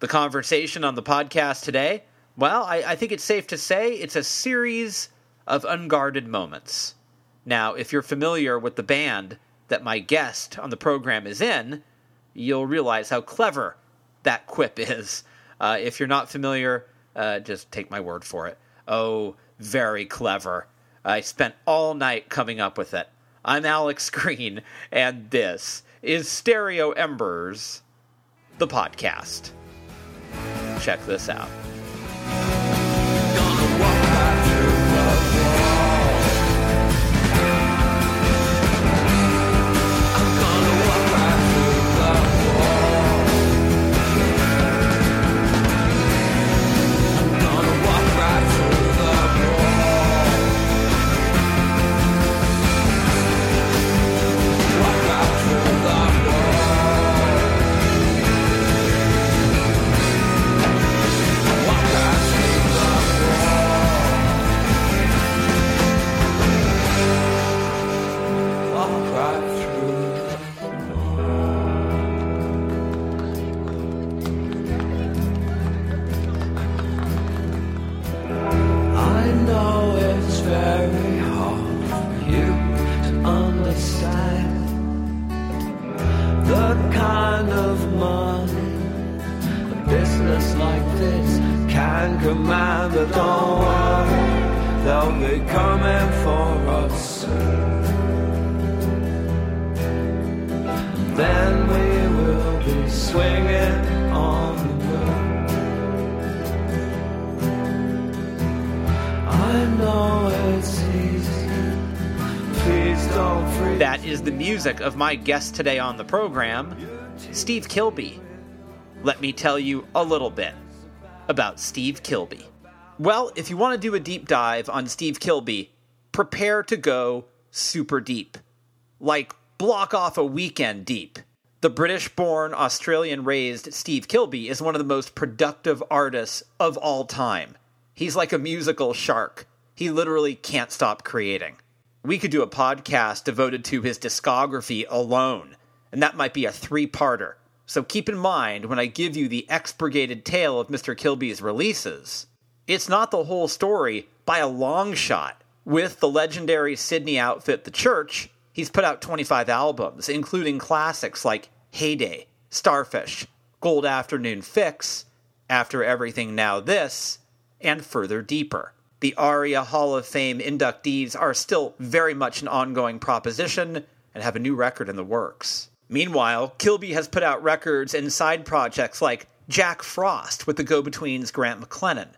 The conversation on the podcast today, well, I, I think it's safe to say it's a series of unguarded moments. Now, if you're familiar with the band that my guest on the program is in, you'll realize how clever that quip is. Uh, if you're not familiar, uh, just take my word for it. Oh, very clever. I spent all night coming up with it. I'm Alex Green, and this is Stereo Embers, the podcast. Check this out. My guest today on the program, Steve Kilbey. Let me tell you a little bit about Steve Kilbey. Well, if you want to do a deep dive on Steve Kilbey, prepare to go super deep. Like, block off a weekend deep. The British born, Australian raised Steve Kilbey is one of the most productive artists of all time. He's like a musical shark. He literally can't stop creating. We could do a podcast devoted to his discography alone, and that might be a three parter. So keep in mind when I give you the expurgated tale of Mr. Kilbey's releases, it's not the whole story by a long shot. With the legendary Sydney outfit The Church, he's put out 25 albums, including classics like Heyday, Starfish, Gold Afternoon Fix, After Everything Now This, and Further Deeper. The ARIA Hall of Fame inductees are still very much an ongoing proposition and have a new record in the works. Meanwhile, Kilbey has put out records and side projects like Jack Frost with the Go Betweens Grant McLennan,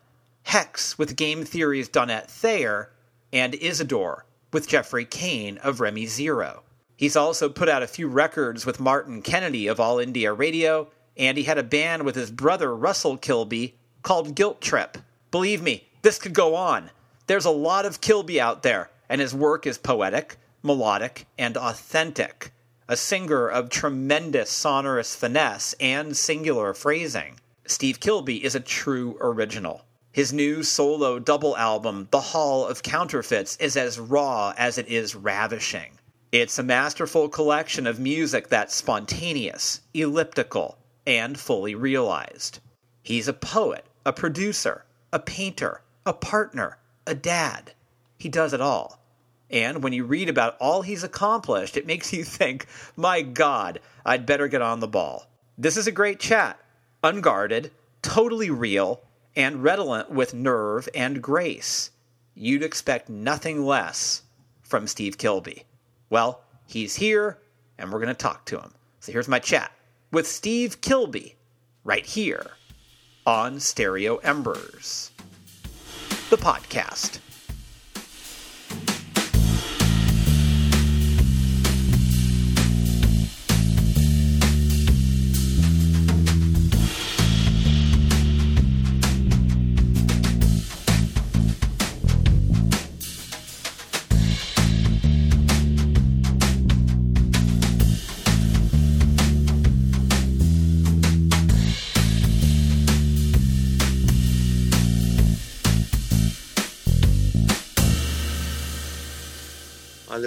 Hex with Game Theory's Donette Thayer, and Isidore with Jeffrey Cain of Remy Zero. He's also put out a few records with Martin Kennedy of All India Radio, and he had a band with his brother Russell Kilbey called Guilt Trip. Believe me, this could go on. There's a lot of Kilbey out there, and his work is poetic, melodic, and authentic. A singer of tremendous sonorous finesse and singular phrasing. Steve Kilbey is a true original. His new solo double album, The Hall of Counterfeits, is as raw as it is ravishing. It's a masterful collection of music that's spontaneous, elliptical, and fully realized. He's a poet, a producer, a painter, a partner, a dad. He does it all. And when you read about all he's accomplished, it makes you think, my God, I'd better get on the ball. This is a great chat, unguarded, totally real, and redolent with nerve and grace. You'd expect nothing less from Steve Kilbey. Well, he's here, and we're going to talk to him. So here's my chat with Steve Kilbey, right here on Stereo Embers, the podcast.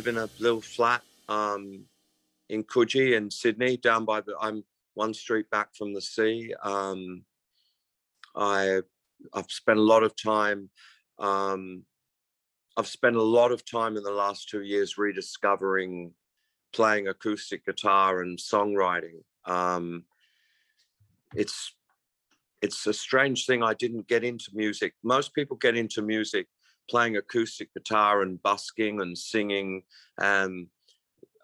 Live in a little flat um, in Coogee in Sydney, down by the. I'm one street back from the sea. Um, I I've spent a lot of time. Um, I've spent a lot of time in the last two years rediscovering playing acoustic guitar and songwriting. Um, it's it's a strange thing. I didn't get into music. Most people get into music playing acoustic guitar and busking and singing. And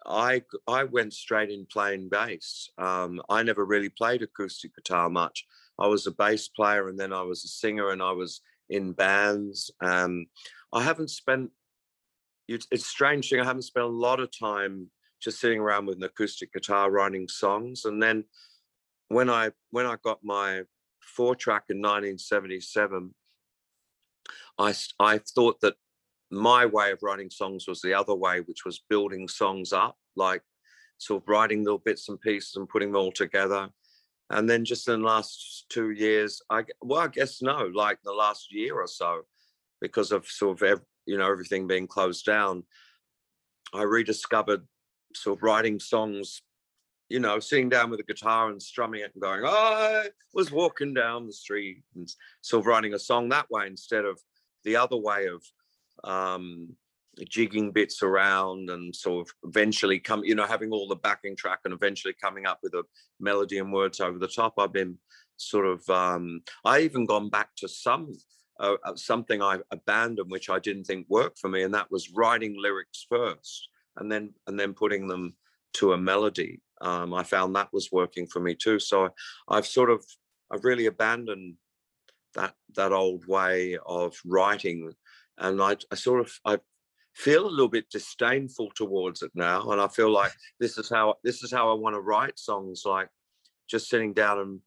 I I went straight in playing bass. Um, I never really played acoustic guitar much. I was a bass player and then I was a singer and I was in bands. Um, I haven't spent. It's, it's strange thing. I haven't spent a lot of time just sitting around with an acoustic guitar writing songs. And then when I when I got my four track in 1977, I I thought that my way of writing songs was the other way, which was building songs up, like sort of writing little bits and pieces and putting them all together. And then just in the last two years, I well, I guess no, like the last year or so, because of sort of you know everything being closed down, I rediscovered sort of writing songs, you know, sitting down with a guitar and strumming it and going, I was walking down the street and sort of writing a song that way instead of the other way of um, jigging bits around and sort of eventually come, you know, having all the backing track and eventually coming up with a melody and words over the top. I've been sort of, um, I even gone back to some uh, uh something I abandoned, which I didn't think worked for me, and that was writing lyrics first and then and then putting them to a melody. Um, I found that was working for me too. So I've sort of I've really abandoned that that old way of writing, and I, I sort of I feel a little bit disdainful towards it now, and I feel like this is how this is how I want to write songs, like just sitting down and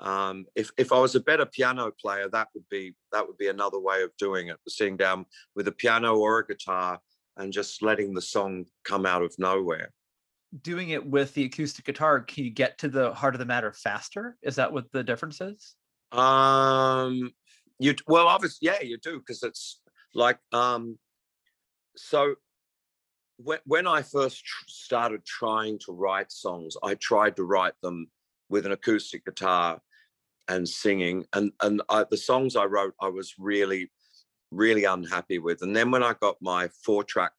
um, if if I was a better piano player, that would be that would be another way of doing it. Sitting down with a piano or a guitar and just letting the song come out of nowhere. Doing it with the acoustic guitar, can you get to the heart of the matter faster? Is that what the difference is? Um, you well, obviously, yeah, you do because it's like um, so. When when I first tr- started trying to write songs, I tried to write them with an acoustic guitar and singing, and and I, the songs I wrote, I was really really unhappy with. And then when I got my four track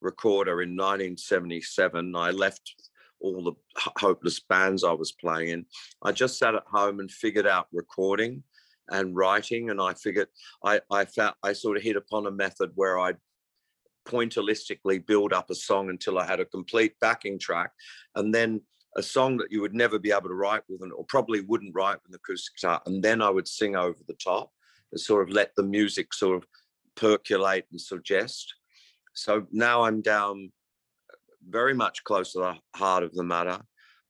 recorder in 1977, I left all the hopeless bands I was playing in. I just sat at home and figured out recording and writing. And I figured I, I found I sort of hit upon a method where I'd pointillistically build up a song until I had a complete backing track. And then a song that you would never be able to write with an, or probably wouldn't write with an acoustic guitar. And then I would sing over the top and sort of let the music sort of percolate and suggest. So now I'm down very much close to the heart of the matter.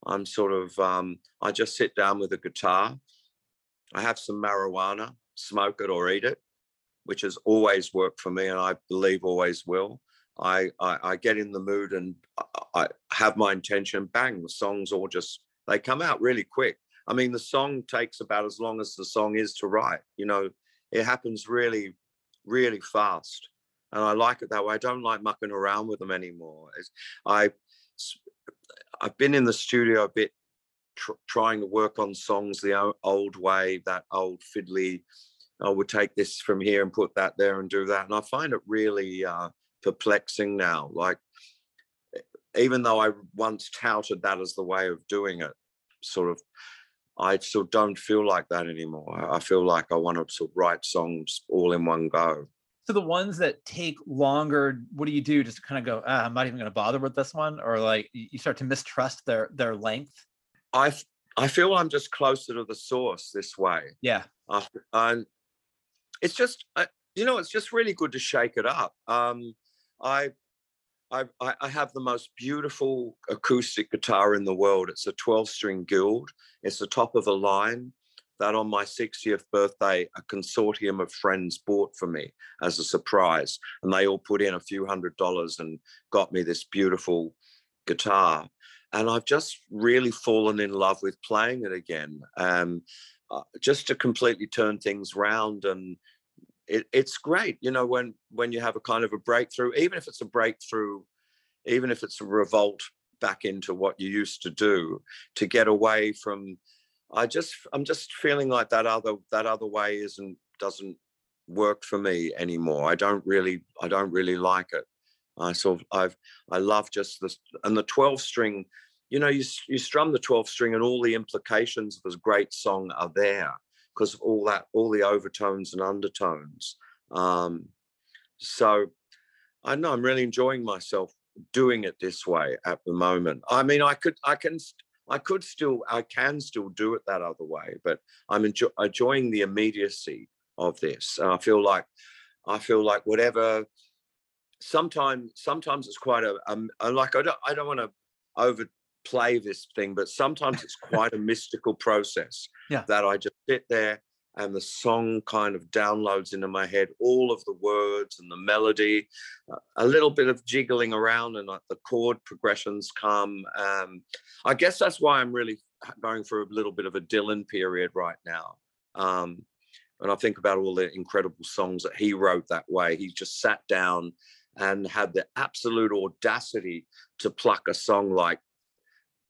I'm sort of, um, I just sit down with a guitar. I have some marijuana, smoke it or eat it, which has always worked for me and I believe always will. I, I, I get in the mood and I, I have my intention, bang, the songs all just, they come out really quick. I mean, the song takes about as long as the song is to write. You know, it happens really, really fast. And I like it that way. I don't like mucking around with them anymore. It's, I, I've been in the studio a bit tr- trying to work on songs the old way, that old fiddly, I would take this from here and put that there and do that. And I find it really uh, perplexing now. Like, even though I once touted that as the way of doing it, sort of I still don't feel like that anymore. I feel like I want to sort of write songs all in one go. So the ones that take longer, what do you do? Just kind of go, ah, I'm not even going to bother with this one, or like you start to mistrust their their length. I I feel I'm just closer to the source this way. Yeah, uh, and it's just I, you know it's just really good to shake it up. Um, I I, I, have the most beautiful acoustic guitar in the world. It's a 12 string guild. It's the top of the line that on my 60th birthday, a consortium of friends bought for me as a surprise. And they all put in a few hundred dollars and got me this beautiful guitar. And I've just really fallen in love with playing it again. Um, uh, just to completely turn things round and it, it's great you know when when you have a kind of a breakthrough even if it's a breakthrough even if it's a revolt back into what you used to do to get away from I just I'm just feeling like that other that other way isn't doesn't work for me anymore. I don't really I don't really like it. I sort of I've I love just this and the 12 string, you know, you you strum the 12 string and all the implications of this great song are there because of all that all the overtones and undertones. Um, so I know I'm really enjoying myself doing it this way at the moment. I mean, I could I can I could still I can still do it that other way, but I'm enjoy, enjoying the immediacy of this. And I feel like I feel like whatever. Sometimes, sometimes it's quite a um, like I don't I don't want to overplay this thing, but sometimes it's quite a mystical process. Yeah. That I just sit there and the song kind of downloads into my head all of the words and the melody a little bit of jiggling around and like the chord progressions come um, i guess that's why i'm really going for a little bit of a dylan period right now um, and I think about all the incredible songs that he wrote that way. He just sat down and had the absolute audacity to pluck a song like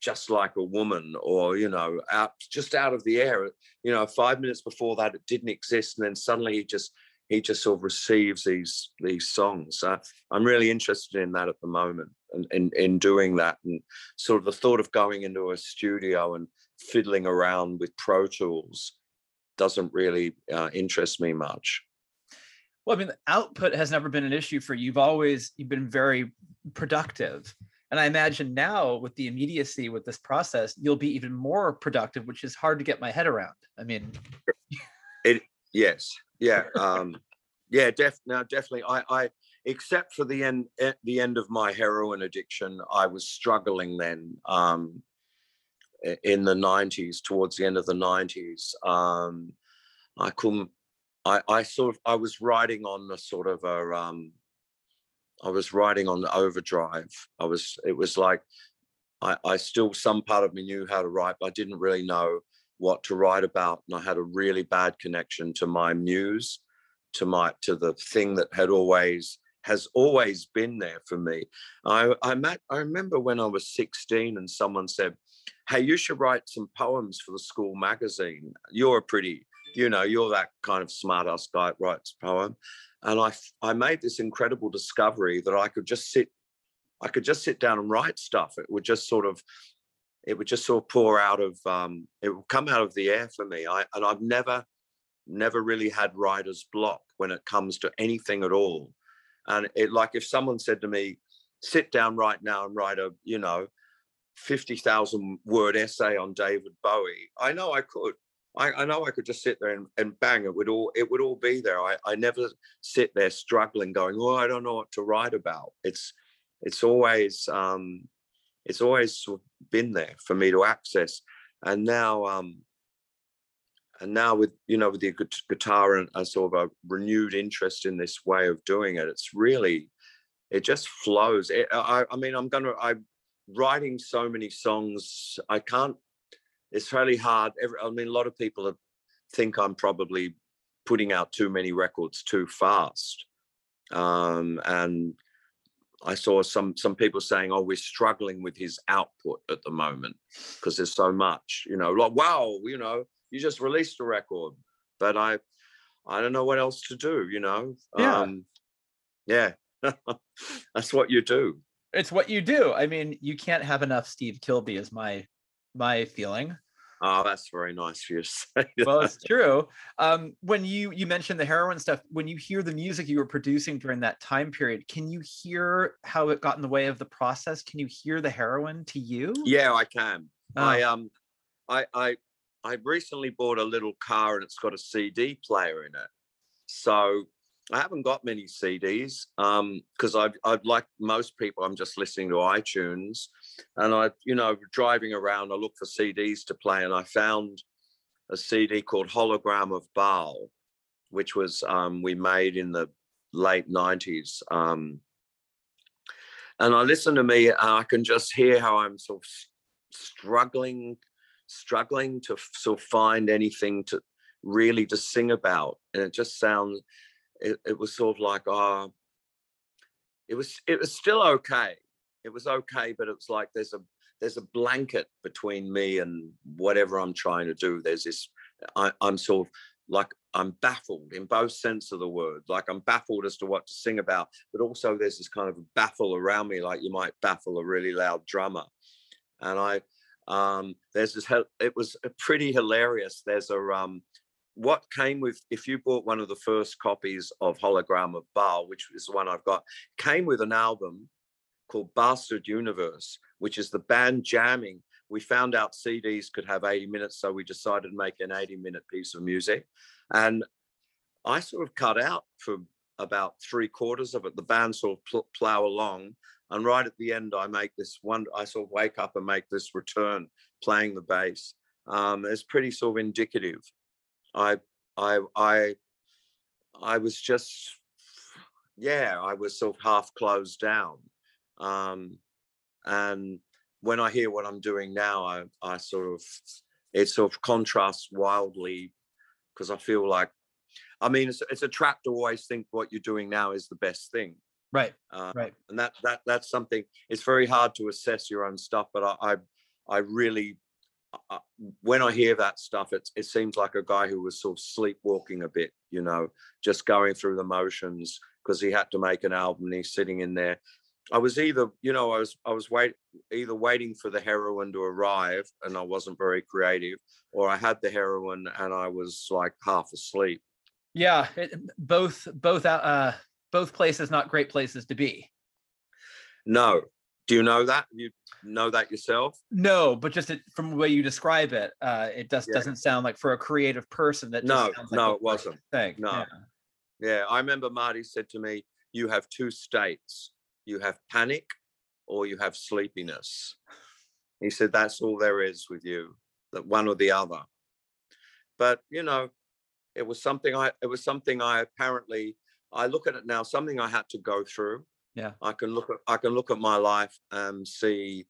just like a woman or you know out just out of the air you know five minutes before that it didn't exist and then suddenly he just he just sort of receives these these songs uh, i'm really interested in that at the moment and in, in doing that and sort of the thought of going into a studio and fiddling around with pro tools doesn't really uh, interest me much. Well, I mean, output has never been an issue for you. You've always you've been very productive, and I imagine now with the immediacy with this process, you'll be even more productive, which is hard to get my head around. I mean, it yes, yeah, um, yeah, def now definitely. I, I except for the end at eh, the end of my heroin addiction, I was struggling then. Um, in the 90s, towards the end of the 90s. Um, I couldn't, I, I sort of, I was writing on a sort of a, um, I was writing on overdrive. I was, it was like, I, I still, some part of me knew how to write, but I didn't really know what to write about. And I had a really bad connection to my muse, to my, to the thing that had always, has always been there for me. I, I met, I remember when I was 16 and someone said, hey, you should write some poems for the school magazine. You're a pretty, you know, you're that kind of smart ass guy that writes poem. And I, I made this incredible discovery that I could just sit, I could just sit down and write stuff. It would just sort of, it would just sort of pour out of, um, it would come out of the air for me. I, and I've never, never really had writer's block when it comes to anything at all. And it like if someone said to me, sit down right now and write a, you know, 50,000 word essay on David Bowie, I know I could. I, I, know I could just sit there and, and bang, it would all it would all be there. I, I never sit there struggling, going, Oh, I don't know what to write about. It's it's always um it's always been there for me to access. And now um and now with you know with the guitar and a sort of a renewed interest in this way of doing it, it's really it just flows. It, I, I mean, I'm gonna I writing so many songs, I can't. It's really hard. Every, I mean, a lot of people think I'm probably putting out too many records too fast, um, and I saw some some people saying, "Oh, we're struggling with his output at the moment because there's so much." You know, like, "Wow, you know, you just released a record," but I, I don't know what else to do. You know, yeah, um, yeah, that's what you do it's what you do. I mean, you can't have enough Steve Kilbey is my my feeling. Oh, that's very nice for you to say. well, it's true. Um, when you you mentioned the heroin stuff, when you hear the music you were producing during that time period, can you hear how it got in the way of the process? Can you hear the heroin to you? Yeah, I can. Oh. I um, I I I recently bought a little car and it's got a CD player in it. So I haven't got many CDs because um, I'd, I'd like most people, I'm just listening to iTunes. And I, you know, driving around, I look for CDs to play, and I found a CD called Hologram of Baal, which was um, we made in the late 90s. Um, and I listen to me, and I can just hear how I'm sort of struggling, struggling to sort of find anything to really to sing about. And it just sounds, it, it was sort of like uh it was it was still okay it was okay but it was like there's a there's a blanket between me and whatever I'm trying to do. There's this I, I'm sort of like I'm baffled in both sense of the word. Like I'm baffled as to what to sing about, but also there's this kind of baffle around me, like you might baffle a really loud drummer. And I, um, there's this. It was pretty hilarious. There's a um, what came with if you bought one of the first copies of Hologram of Baal, which is the one I've got, came with an album called Bastard Universe, which is the band jamming we found out CDs could have 80 minutes, so we decided to make an 80 minute piece of music. And I sort of cut out for about three quarters of it. The band sort of pl- plow along. And right at the end, I make this one, I sort of wake up and make this return playing the bass. Um, it's pretty sort of indicative. I, I, I, I was just, yeah, I was sort of half closed down. Um, and when I hear what I'm doing now, I, I sort of it sort of contrasts wildly because I feel like, I mean, it's, it's a trap to always think what you're doing now is the best thing. Right. Uh, right. And that that that's something. It's very hard to assess your own stuff, but I I, I really. Uh, when I hear that stuff, it it seems like a guy who was sort of sleepwalking a bit, you know, just going through the motions because he had to make an album. And he's sitting in there I was either, you know, I was I was wait either waiting for the heroin to arrive and I wasn't very creative, or I had the heroin and I was like half asleep. Yeah, it, both both uh, uh both places not great places to be. No, do you know that? You know that yourself? No, but just it, from the way you describe it, uh, it just yeah. doesn't sound like for a creative person that. no, like no, it wasn't. Thing. No, yeah. yeah. I remember Marty said to me, "You have two states you have panic or you have sleepiness. He said, That's all there is with you, that one or the other. But, you know, it was something I, it was something I apparently, I look at it now, something I had to go through. Yeah. I can look at, I can look at my life and see,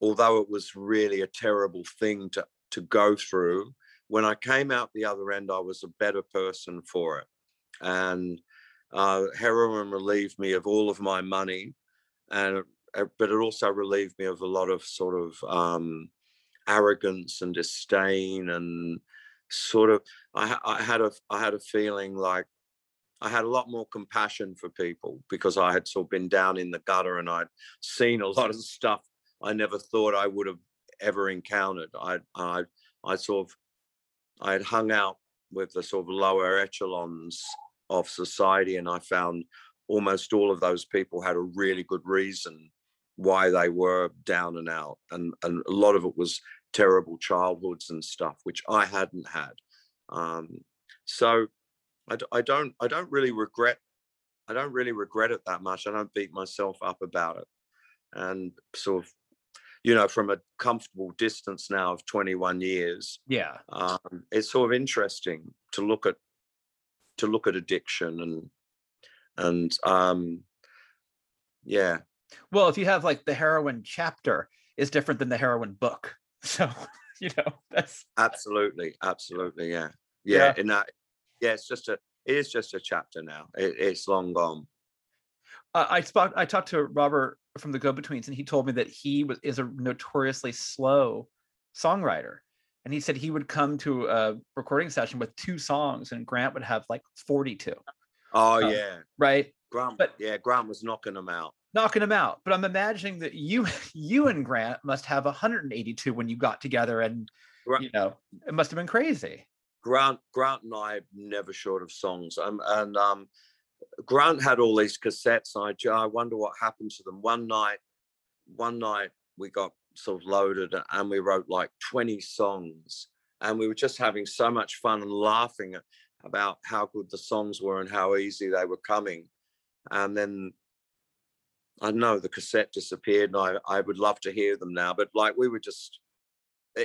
although it was really a terrible thing to, to go through, when I came out the other end, I was a better person for it. And uh, heroin relieved me of all of my money, and uh, but it also relieved me of a lot of sort of um, arrogance and disdain and sort of I, I had a I had a feeling like I had a lot more compassion for people because I had sort of been down in the gutter and I'd seen a lot of stuff I never thought I would have ever encountered. I I I sort of I had hung out with the sort of lower echelons of society. And I found almost all of those people had a really good reason why they were down and out. And, and a lot of it was terrible childhoods and stuff, which I hadn't had. Um, so I, I don't I don't really regret I don't really regret it that much. I don't beat myself up about it. And sort of, you know, from a comfortable distance now of 21 years, yeah, um, it's sort of interesting to look at to look at addiction and and um yeah. Well if you have like the heroin chapter is different than the heroin book. So you know that's absolutely absolutely yeah. Yeah, yeah. in that yeah it's just a it is just a chapter now. It, it's long gone. Uh, i spoke i talked to robert from the go-betweens and he told me that he was is a notoriously slow songwriter and he said he would come to a recording session with two songs and grant would have like 42 oh um, yeah. right? Grant but yeah grant was knocking them out. Knocking them out. But i'm imagining that you you and grant must have 182 when you got together and you know it must have been crazy. Grant grant and i never short of songs um, and um grant had all these cassettes I, I wonder what happened to them. One night one night we got sort of loaded and we wrote like 20 songs and we were just having so much fun and laughing about how good the songs were and how easy they were coming and then i know the cassette disappeared and I, I would love to hear them now but like we were just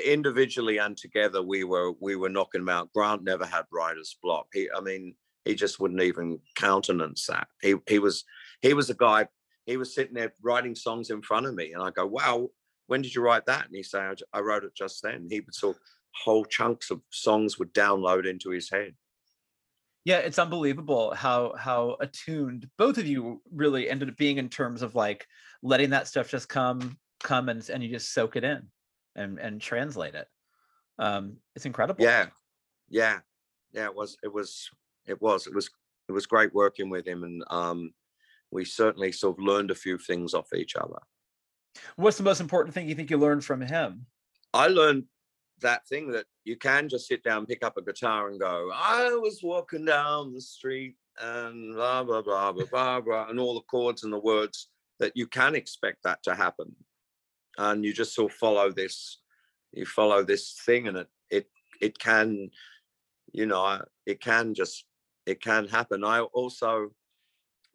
individually and together we were we were knocking them out. Grant never had writer's block. He i mean he just wouldn't even countenance that. He he was he was a guy he was sitting there writing songs in front of me and i go wow when did you write that? And he said, I wrote it just then. He would sort of whole chunks of songs would download into his head. Yeah, it's unbelievable how how attuned both of you really ended up being in terms of like letting that stuff just come come and and you just soak it in and and translate it. Um, it's incredible. Yeah, yeah, yeah. It was, it was, it was, it was, it was great working with him, and um, we certainly sort of learned a few things off each other. What's the most important thing you think you learned from him? I learned that thing that you can just sit down, pick up a guitar, and go. I was walking down the street and blah blah blah blah blah blah, and all the chords and the words that you can expect that to happen, and you just sort of follow this. You follow this thing, and it it it can, you know, it can just it can happen. I also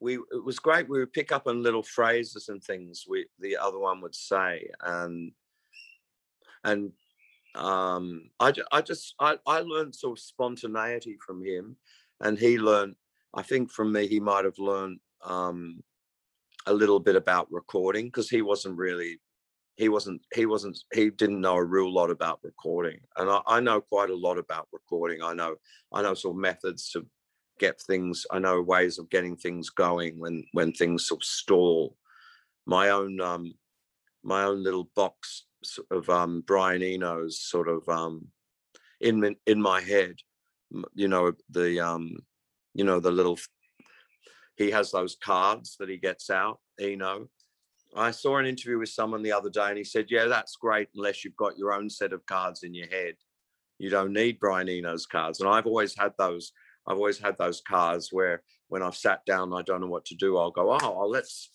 we it was great. We would pick up on little phrases and things we the other one would say, and and um, I I just I I learned sort of spontaneity from him, and he learned. I think from me, he might have learned um, a little bit about recording because he wasn't really he wasn't he wasn't he didn't know a real lot about recording and I, I, know quite a lot about recording i know i know sort of methods to get things i know ways of getting things going when when things sort of stall. My own um my own little box of um brian eno's sort of um in in my head you know the um you know the little he has those cards that he gets out eno. I saw an interview with someone the other day and he said yeah that's great unless you've got your own set of cards in your head. You don't need brian eno's cards. And i've always had those I've always had those cars where when I've sat down, I don't know what to do. I'll go, oh, well, let's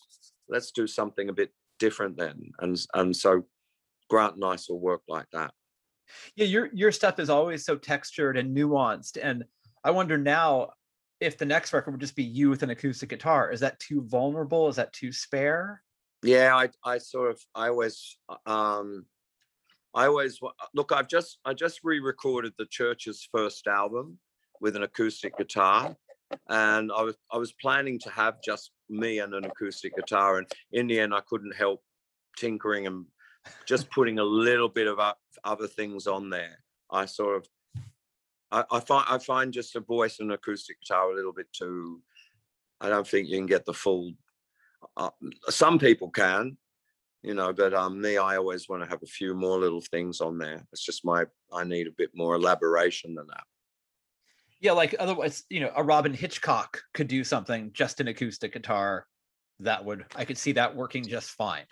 let's do something a bit different then. And and so Grant and I will work like that. Yeah, your your stuff is always so textured and nuanced. And I wonder now if the next record would just be you with an acoustic guitar. Is that too vulnerable? Is that too spare? Yeah, I I sort of I always um I always look. I've just I just re-recorded the Church's first album, with an acoustic guitar and I was I was planning to have just me and an acoustic guitar, and in the end, I couldn't help tinkering and just putting a little bit of other things on there. I sort of I, I find I find just a voice and acoustic guitar a little bit too. I don't think you can get the full. Uh, some people can, you know, but um, me, I always want to have a few more little things on there. It's just my I need a bit more elaboration than that. Yeah, like otherwise, you know, a Robyn Hitchcock could do something just an acoustic guitar. That would I could see that working just fine.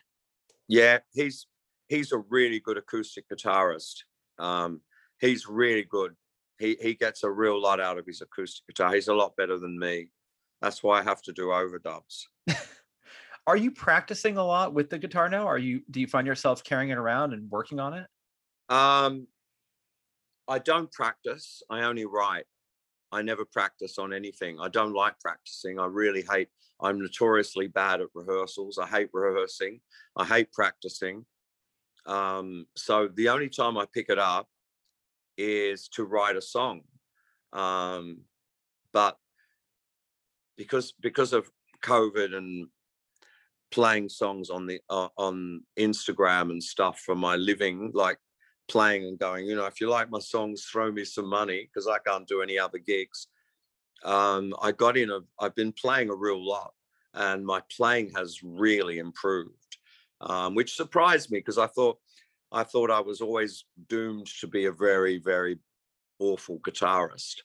Yeah, he's he's a really good acoustic guitarist. Um, he's really good. He he gets a real lot out of his acoustic guitar. He's a lot better than me. That's why I have to do overdubs. Are you practicing a lot with the guitar now? Are you do you find yourself carrying it around and working on it? Um I don't practice. I only write. I never practice on anything. I don't like practicing. I really hate, I'm notoriously bad at rehearsals. I hate rehearsing. I hate practicing. Um, so the only time I pick it up is to write a song. Um, but because because of COVID and playing songs on the uh, on Instagram and stuff for my living, like playing and going, you know, if you like my songs, throw me some money because I can't do any other gigs. Um, I got in a, I've been playing a real lot and my playing has really improved, um, which surprised me because I thought, I thought I was always doomed to be a very, very awful guitarist.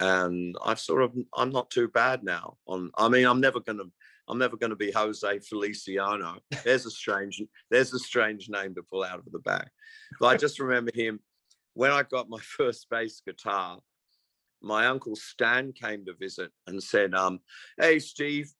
And I've sort of, I'm not too bad now on, I mean, I'm never going to, I'm never going to be Jose Feliciano. There's a strange, there's a strange name to pull out of the bag. But I just remember him when I got my first bass guitar. My uncle Stan came to visit and said, um, "Hey, Steve,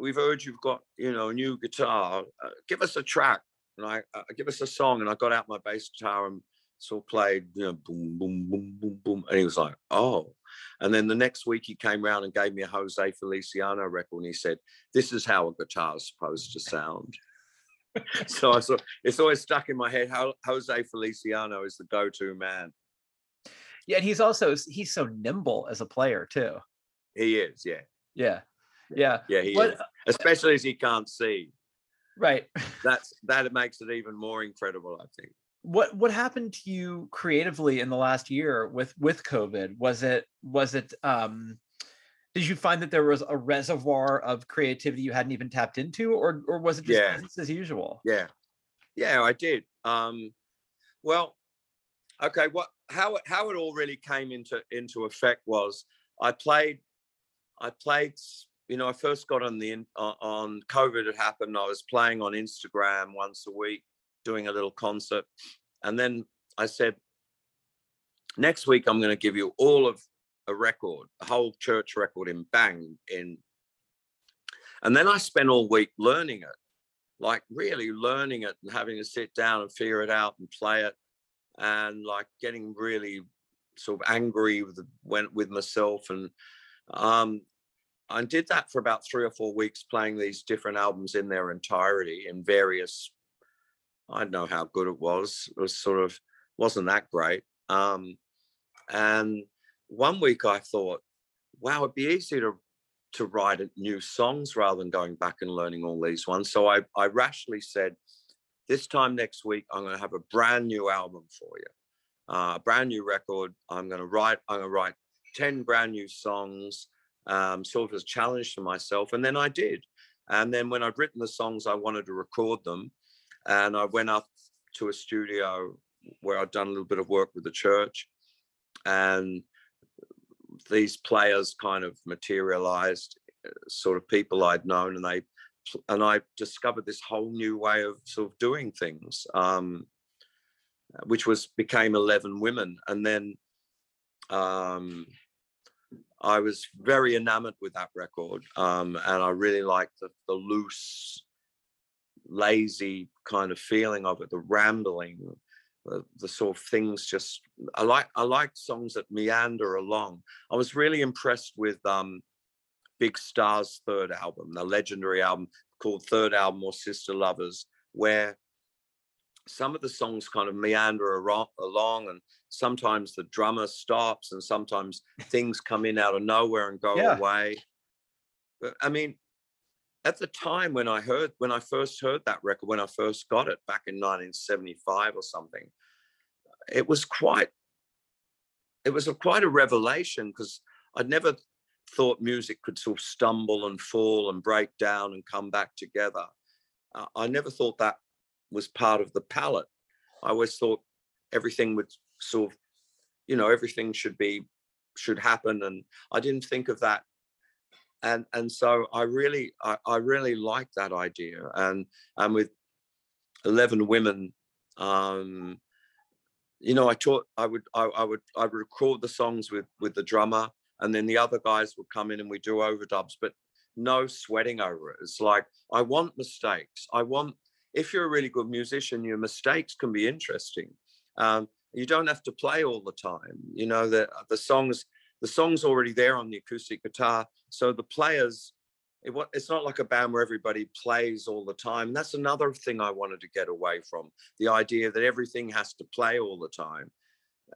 we've heard you've got you know a new guitar. Uh, give us a track." And I uh, give us a song, and I got out my bass guitar and sort of played, you know, boom, boom, boom, boom, boom. And he was like, oh. And then the next week he came around and gave me a Jose Feliciano record and he said, this is how a guitar is supposed to sound. so I thought it's always stuck in my head how Jose Feliciano is the go-to man. Yeah, and he's also he's so nimble as a player too. He is, yeah. Yeah. Yeah. Yeah, he but, is. Especially as he can't see. Right. That's that makes it even more incredible, I think what what happened to you creatively in the last year with with covid was it was it um did you find that there was a reservoir of creativity you hadn't even tapped into or or was it just yeah. business as usual yeah Yeah, I did. Um, well, okay. What how it how it all really came into into effect was I played I played you know I first got on the on COVID had happened. I was playing on Instagram once a week, doing a little concert, and then I said next week I'm going to give you all of a record, a whole church record in bang in. And then I spent all week learning it, like really learning it and having to sit down and figure it out and play it, and like getting really sort of angry with went with myself and um, I did that for about three or four weeks, playing these different albums in their entirety in various. I know how good it was. It was sort of wasn't that great. Um, and one week I thought, wow, it'd be easy to to write new songs rather than going back and learning all these ones. So I, I rashly said, this time next week, I'm going to have a brand new album for you, uh, a brand new record. I'm going to write, I'm going to write 10 brand new songs, um, sort of as a challenge to myself. And then I did. And then when I'd written the songs, I wanted to record them. And I went up to a studio where I'd done a little bit of work with the church. And these players kind of materialized, sort of people I'd known, and they and I discovered this whole new way of sort of doing things, um, which was became Eleven Women, and then um, I was very enamored with that record, um, and I really liked the, the loose, lazy kind of feeling of it, the rambling, the, the, sort of things just I like I like songs that meander along. I was really impressed with um, Big Star's third album, the legendary album called Third Album or Sister Lovers, where some of the songs kind of meander along and sometimes the drummer stops and sometimes things come in out of nowhere and go yeah. away. But, I mean, at the time when I heard when I first heard that record, when I first got it back in 1975 or something, it was quite it was a quite a revelation because I'd never thought music could sort of stumble and fall and break down and come back together. Uh, I never thought that was part of the palette. I always thought everything would sort of, you know, everything should be should happen, and I didn't think of that and and so I really I, I really like that idea and and with 11 women um you know I taught I would I, I would I would record the songs with with the drummer and then the other guys would come in and we do overdubs but no sweating over it. It's like I want mistakes. I want if you're a really good musician your mistakes can be interesting. Um you don't have to play all the time. You know the the songs the song's already there on the acoustic guitar. So the players, it, it's not like a band where everybody plays all the time. That's another thing I wanted to get away from the idea that everything has to play all the time.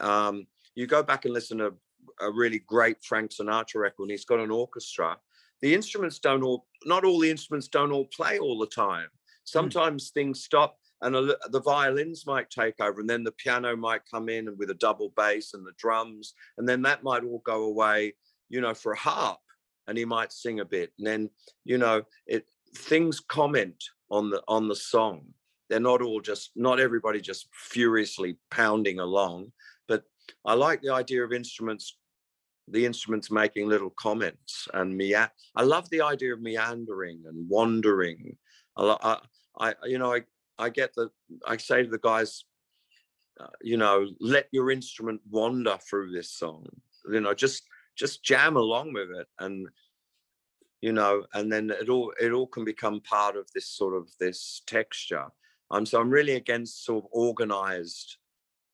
Um, you go back and listen to a really great Frank Sinatra record, and he's got an orchestra. The instruments don't all, not all the instruments don't all play all the time. Hmm. Sometimes mm. things stop and a, the violins might take over and then the piano might come in and with a double bass and the drums and then that might all go away you know for a harp and he might sing a bit and then you know it things comment on the on the song. They're not all just not everybody just furiously pounding along but i like the idea of instruments the instruments making little comments and me i love the idea of meandering and wandering. I, I, you know, I, I get the I say to the guys, uh, you know, let your instrument wander through this song. You know, just just jam along with it, and you know, and then it all it all can become part of this sort of this texture. Um, so I'm really against sort of organized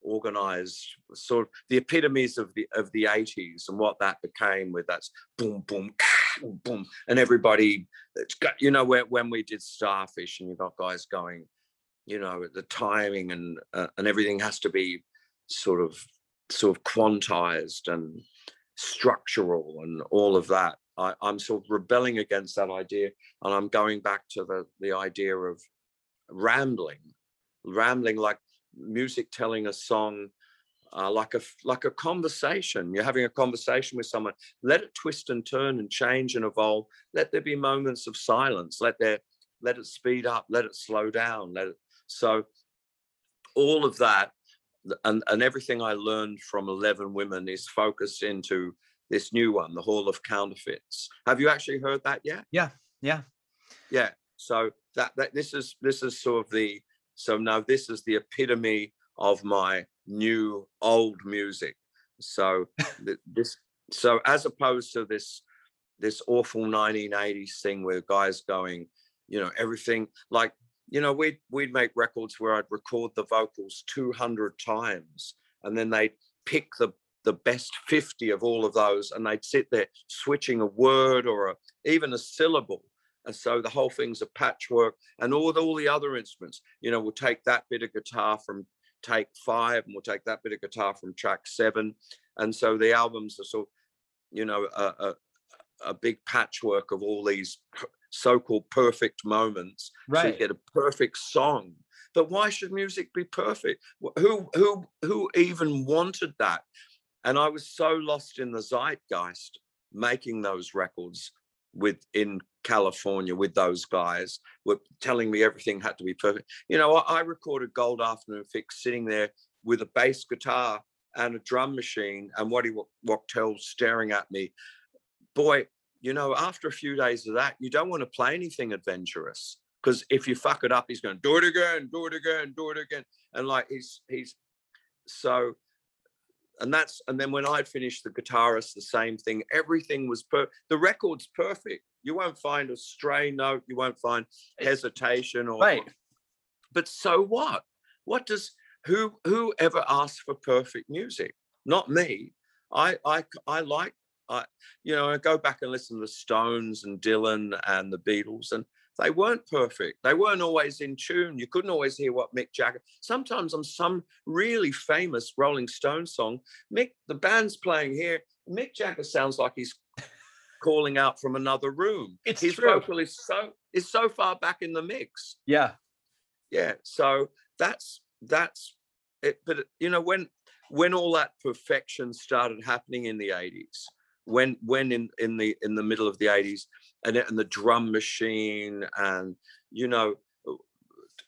organized sort of the epitomes of the of the 80s and what that became with that's boom boom boom boom and everybody you know where, when we did starfish and you got guys going you know the timing and uh, and everything has to be sort of sort of quantized and structural and all of that. I, i'm sort of rebelling against that idea and i'm going back to the the idea of rambling rambling like music telling a song uh, like a like a conversation. You're having a conversation with someone. Let it twist and turn and change and evolve. Let there be moments of silence. Let there let it speed up. Let it slow down. Let it so all of that and, and everything I learned from 11 women is focused into this new one, the Hall of Counterfeits. Have you actually heard that yet? Yeah, yeah, yeah. So that, that this is this is sort of the so now this is the epitome of my new old music. So this so as opposed to this this awful 1980s thing where guys going, you know, everything like you know, we'd we'd make records where I'd record the vocals 200 times, and then they'd pick the the best 50 of all of those, and they'd sit there switching a word or a, even a syllable. And so the whole thing's a patchwork, and all the, all the other instruments. You know, we'll take that bit of guitar from take five, and we'll take that bit of guitar from track seven, and so the albums are sort, of, you know, a, a, a big patchwork of all these so-called perfect moments right. so you get a perfect song. But why should music be perfect? Who who who even wanted that? And i was so lost in the zeitgeist making those records with in california with those guys were telling me everything had to be perfect. You know i, I recorded gold afternoon fix sitting there with a bass guitar and a drum machine and Waddy Wachtel staring at me. Boy you know, after a few days of that, you don't want to play anything adventurous because if you fuck it up, he's going to do it again, do it again, do it again, and like he's he's so. And that's and then when I'd finished the guitarist, the same thing. Everything was per the record's perfect. You won't find a stray note. You won't find hesitation or. Right. But so what? What does who who ever asked for perfect music? Not me. I I I like I, you know, I go back and listen to the Stones and Dylan and the Beatles, and they weren't perfect. They weren't always in tune. You couldn't always hear what Mick Jagger. Sometimes on some really famous Rolling Stone song, Mick, the band's playing here. Mick Jagger sounds like he's calling out from another room. It's His true. vocal is so is so far back in the mix. Yeah, yeah. So that's that's it. But you know when when all that perfection started happening in the 80s when when in in the in the middle of the 80s and, and the drum machine and you know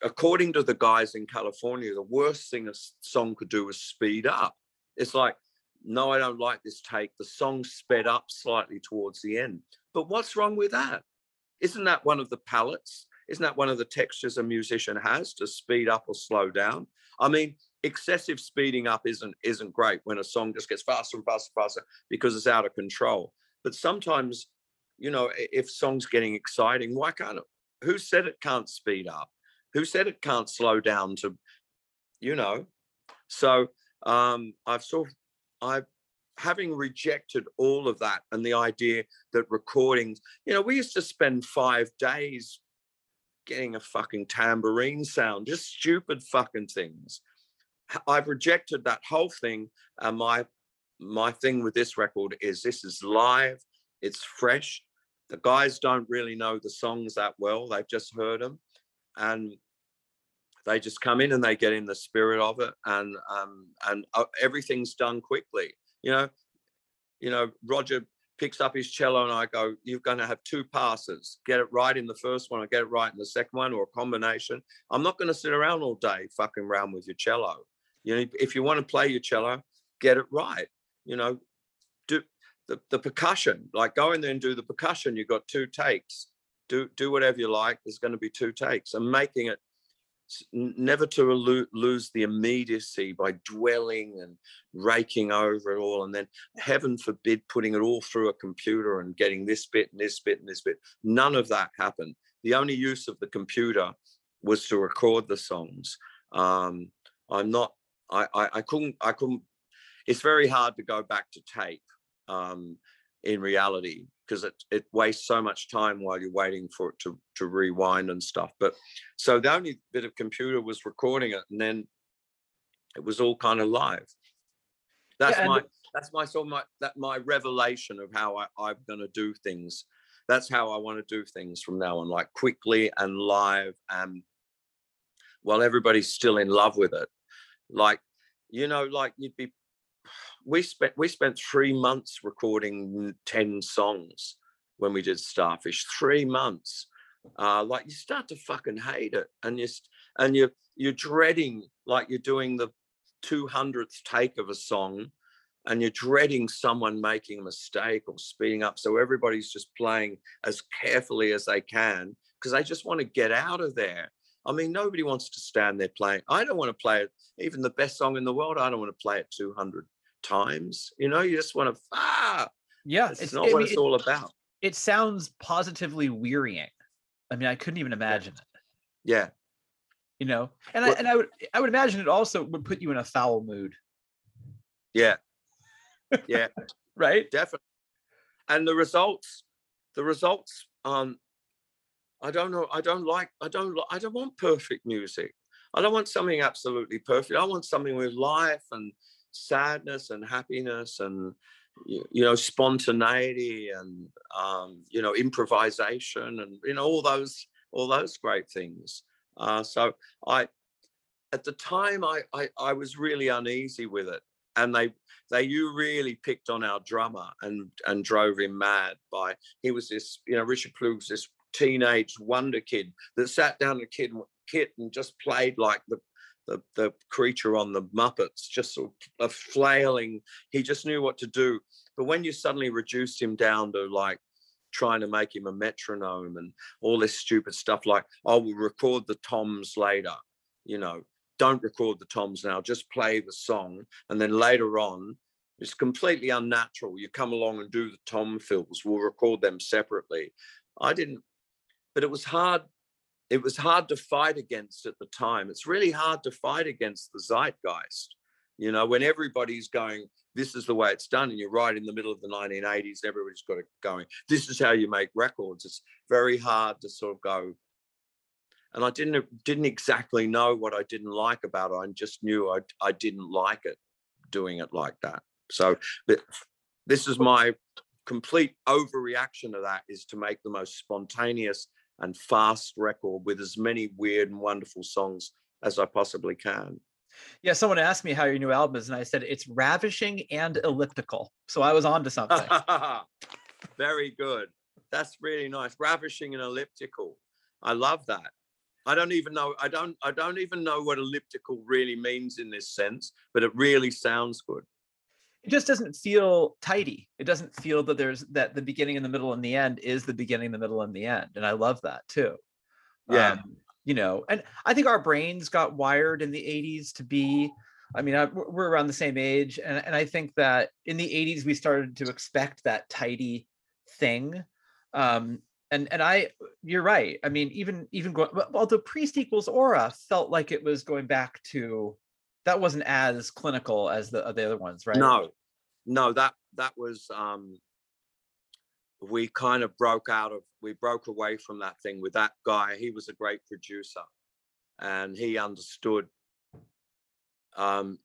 according to the guys in california the worst thing a song could do was speed up. It's like no i don't like this take. The song sped up slightly towards the end. But what's wrong with that? Isn't that one of the palettes isn't that one of the textures a musician has to speed up or slow down? I mean excessive speeding up isn't isn't great when a song just gets faster and faster and faster because it's out of control. But sometimes, you know, if song's getting exciting, why can't it? Who said it can't speed up? Who said it can't slow down to, you know? So um, I've sort of I've having rejected all of that and the idea that recordings, you know, we used to spend five days getting a fucking tambourine sound, just stupid fucking things. I've rejected that whole thing. And my my thing with this record is this is live, it's fresh. The guys don't really know the songs that well. They've just heard them. And they just come in and they get in the spirit of it and um, and uh, everything's done quickly you know you know roger picks up his cello and i go you're going to have two passes get it right in the first one or get it right in the second one or a combination i'm not going to sit around all day fucking around with your cello you know, if you want to play your cello, get it right. You know, do the, the percussion, like go in there and do the percussion. You've got two takes. Do do whatever you like. There's going to be two takes. And making it never to lose the immediacy by dwelling and raking over it all and then heaven forbid putting it all through a computer and getting this bit and this bit and this bit none of that happened the only use of the computer was to record the songs um, i'm not I, I, I couldn't I couldn't. It's very hard to go back to tape um, in reality because it it wastes so much time while you're waiting for it to to rewind and stuff. But so the only bit of computer was recording it, and then it was all kind of live. That's yeah, my that's my sort of my that my revelation of how I, I'm going to do things. That's how I want to do things from now on, like quickly and live, and while everybody's still in love with it, like, you know, like you'd be. We spent we spent three months recording ten songs when we did Starfish. Three months. Uh, like you start to fucking hate it, and you and you you're dreading like you're doing the 200th take of a song and you're dreading someone making a mistake or speeding up so everybody's just playing as carefully as they can because they just want to get out of there i mean nobody wants to stand there playing. I don't want to play it even the best song in the world i don't want to play it 200 times you know? You just want to ah! Yeah it's, it's not I what mean, it's it- all about. it sounds positively wearying. I mean i couldn't even imagine it. Yeah. You know? And i and i would i would imagine it also would put you in a foul mood. Yeah. Yeah. Right? Definitely. And the results the results um i don't know i don't like i don't i don't want perfect music. I don't want something absolutely perfect. I want something with life and sadness and happiness and y- you know spontaneity and um you know improvisation and you know all those all those great things. Uh so i at the time i i, I was really uneasy with it and they they you really picked on our drummer and and drove him mad by he was this you know Richard Ploog's this teenage wonder kid that sat down a kid kit and just played like the the, the creature on the Muppets, just a flailing. He just knew what to do. But when you suddenly reduced him down to like trying to make him a metronome and all this stupid stuff, like, oh, we'll record the toms later, you know, don't record the toms now, just play the song. And then later on, it's completely unnatural. You come along and do the tom fills, we'll record them separately. I didn't, but it was hard. It was hard to fight against at the time. It's really hard to fight against the zeitgeist, you know, when everybody's going, this is the way it's done, and you're right in the middle of the 1980s, everybody's got it going. This is how you make records. It's very hard to sort of go, and I didn't didn't exactly know what I didn't like about it. I just knew I I didn't like it doing it like that. So but this is my complete overreaction to that is to make the most spontaneous and fast record with as many weird and wonderful songs as I possibly can. yeah someone asked me how your new album is and i said it's ravishing and elliptical so i was on to something Very good. That's really nice. Ravishing and elliptical. I love that. I don't even know. I don't. I don't even know what elliptical really means in this sense, but it really sounds good. It just doesn't feel tidy. It doesn't feel that there's that the beginning and the middle and the end is the beginning the middle and the end and i love that too. Yeah. Um, you know and i think our brains got wired in the 80s to be i mean I, we're around the same age and, and i think that in the 80s we started to expect that tidy thing. Um and and i you're right. I mean even even going although priest equals aura felt like it was going back to that wasn't as clinical as the, the other ones right No, no, that that was um we kind of broke out of we broke away from that thing with that guy. He was a great producer and he understood um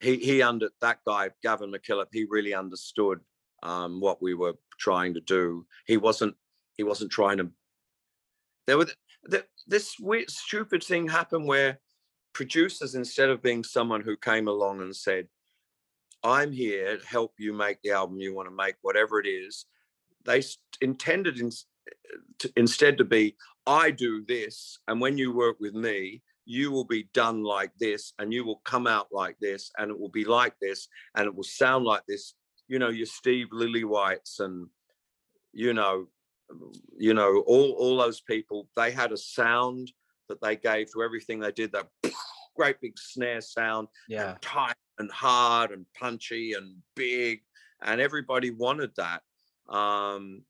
he he under that guy, Gavin MacKillop, he really understood um what we were trying to do. He wasn't he wasn't trying to there were th- this weird stupid thing happened where producers instead of being someone who came along and said i'm here to help you make the album you want to make whatever it is they intended in, to, instead to be i do this and when you work with me you will be done like this and you will come out like this and it will be like this and it will sound like this. You know your steve lillywhites and you know you know all all those people they had a sound that they gave to everything they did that great big snare sound yeah. and tight and hard and punchy and big and everybody wanted that um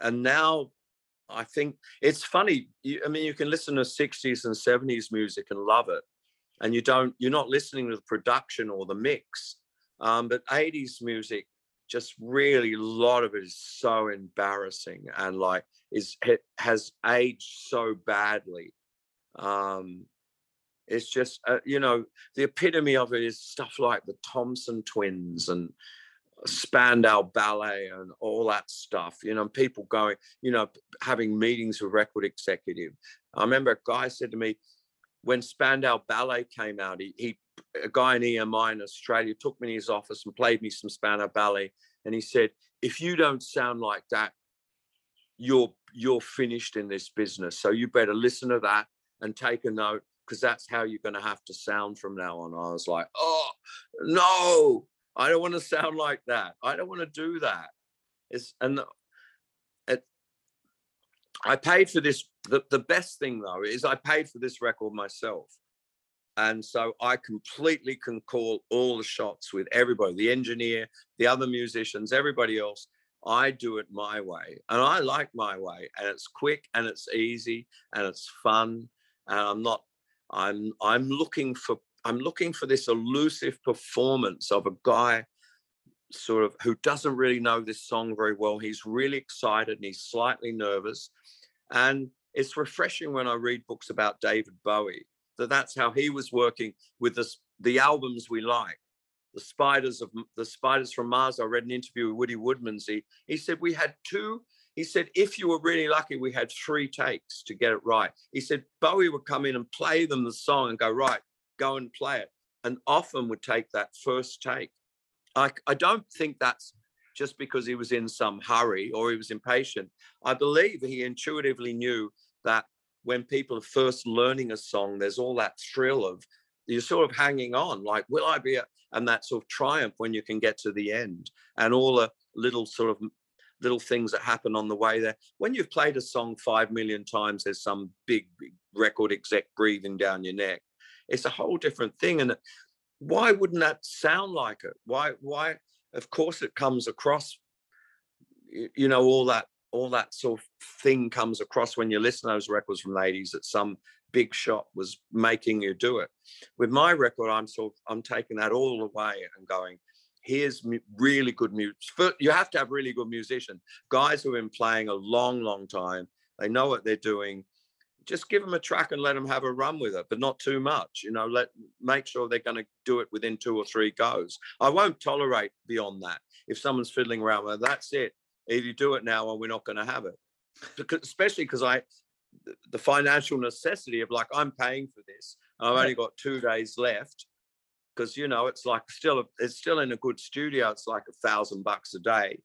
and now i think it's funny you, i mean you can listen to 60s and 70s music and love it and you don't you're not listening to the production or the mix um but 80s music just really a lot of it is so embarrassing and like is it has aged so badly um it's just uh, you know the epitome of it is stuff like the thompson twins and spandau ballet and all that stuff you know people going you know having meetings with record executive. I remember a guy said to me when spandau ballet came out he, he a guy in emi in australia took me in his office and played me some spandau ballet and he said if you don't sound like that you're you're finished in this business so you better listen to that and take a note because that's how you're going to have to sound from now on. I was like, oh no, I don't want to sound like that. I don't want to do that. It's and it, I paid for this. The, the best thing though is I paid for this record myself. And so I completely can call all the shots with everybody, the engineer, the other musicians, everybody else. I do it my way. And I like my way. And it's quick and it's easy and it's fun. And I'm not, I'm I'm looking for I'm looking for this elusive performance of a guy sort of who doesn't really know this song very well. He's really excited and he's slightly nervous. And it's refreshing when I read books about David Bowie that that's how he was working with the, the albums we like. The spiders of the spiders from Mars. I read an interview with Woody Woodmansey. He said we had two. He said if you were really lucky, we had three takes to get it right. He said Bowie would come in and play them the song and go right, go and play it, and often would take that first take. I, I don't think that's just because he was in some hurry or he was impatient. I believe he intuitively knew that when people are first learning a song, there's all that thrill of you're sort of hanging on, like, will I be? And that sort of triumph when you can get to the end, and all the little sort of little things that happen on the way there. When you've played a song five million times, there's some big, big record exec breathing down your neck. It's a whole different thing. And why wouldn't that sound like it? Why, why? Of course, it comes across, you know, all that all that sort of thing comes across when you listen to those records from the 80s that some big shot was making you do it. With my record, I'm sort of, I'm taking that all away and going, here's really good music. You have to have really good musicians, guys who have been playing a long, long time. They know what they're doing. Just give them a track and let them have a run with it, but not too much. You know, let make sure they're going to do it within two or three goes. I won't tolerate beyond that. If someone's fiddling around it, that's it either you do it now or we're not going to have it because, especially because i the financial necessity of like i'm paying for this i've only got two days left because you know it's like still it's still in a good studio it's like a thousand bucks a day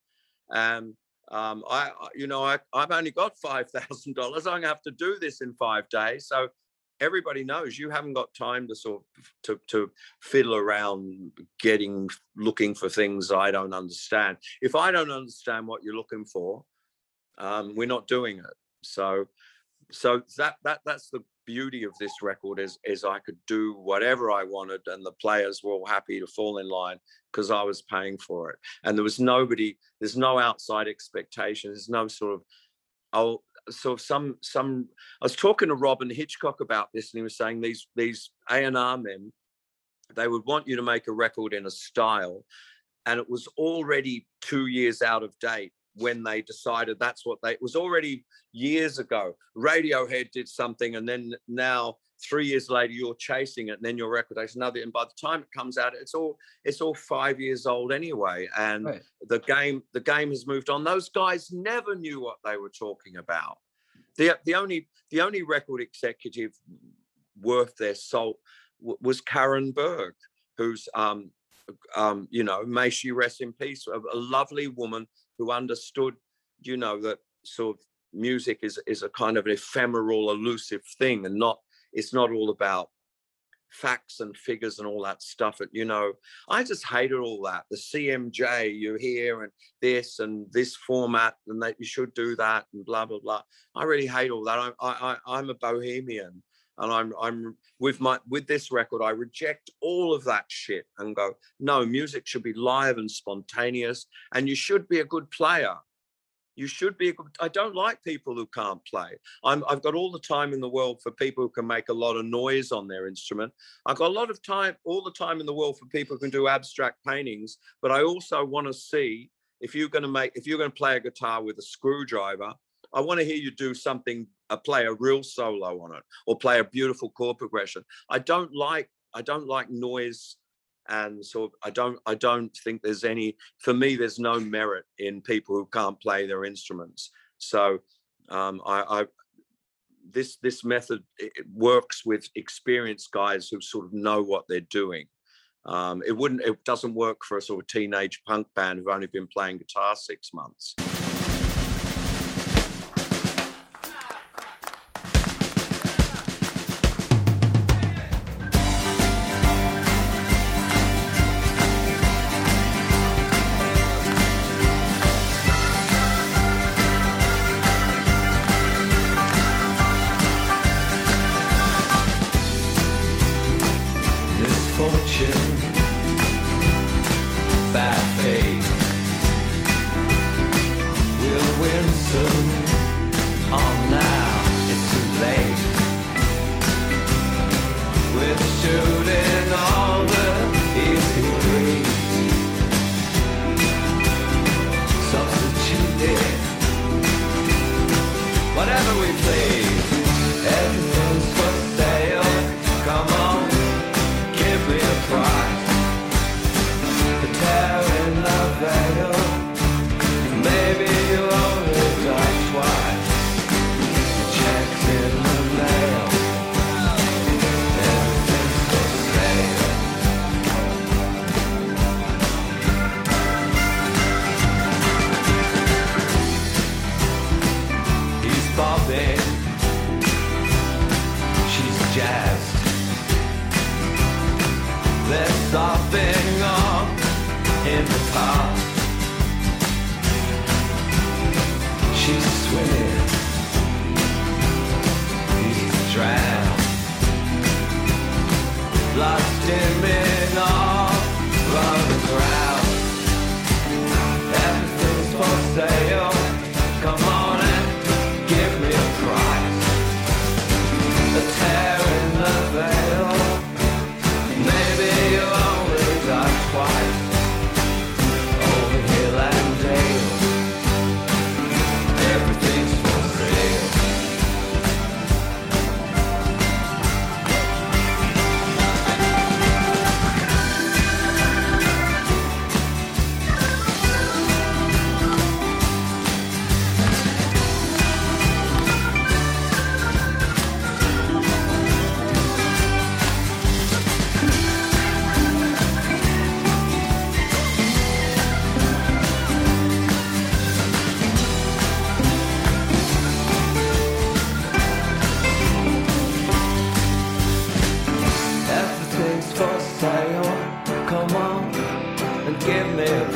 and um, I, you know, I, I've only got five thousand dollars. I'm gonna have to do this in five days. So everybody knows you haven't got time to sort of to, to fiddle around getting looking for things I don't understand. If I don't understand what you're looking for, um, we're not doing it. So so that that that's the beauty of this record is is I could do whatever I wanted and the players were all happy to fall in line because I was paying for it. And there was nobody, there's no outside expectations, there's no sort of oh so some some I was talking to Robyn Hitchcock about this, and he was saying these these A and R men, they would want you to make a record in a style, and it was already two years out of date when they decided that's what they it was already years ago. Radiohead did something, and then now three years later you're chasing it and then your record takes another and by the time it comes out it's all it's all five years old anyway and right. the game the game has moved on those guys never knew what they were talking about the the only the only record executive worth their salt w- was karen berg who's um um you know may she rest in peace a, a lovely woman who understood you know that sort of music is is a kind of an ephemeral elusive thing and not it's not all about facts and figures and all that stuff. And, you know, I just hated all that. The CMJ you hear and this and this format and that you should do that and blah, blah, blah. I really hate all that. I, I, I'm a bohemian and I'm, I'm with my, with this record, I reject all of that shit and go, no, music should be live and spontaneous and you should be a good player. You should be. a good I don't like people who can't play. I'm, I've got all the time in the world for people who can make a lot of noise on their instrument. I've got a lot of time, all the time in the world for people who can do abstract paintings. But I also want to see if you're going to make, if you're going to play a guitar with a screwdriver, I want to hear you do something, uh, play a real solo on it, or play a beautiful chord progression. I don't like, I don't like noise and so I don't I don't think there's any for me there's no merit in people who can't play their instruments. So um, I, I this this method works with experienced guys who sort of know what they're doing. Um, it wouldn't it doesn't work for a sort of teenage punk band who've only been playing guitar six months.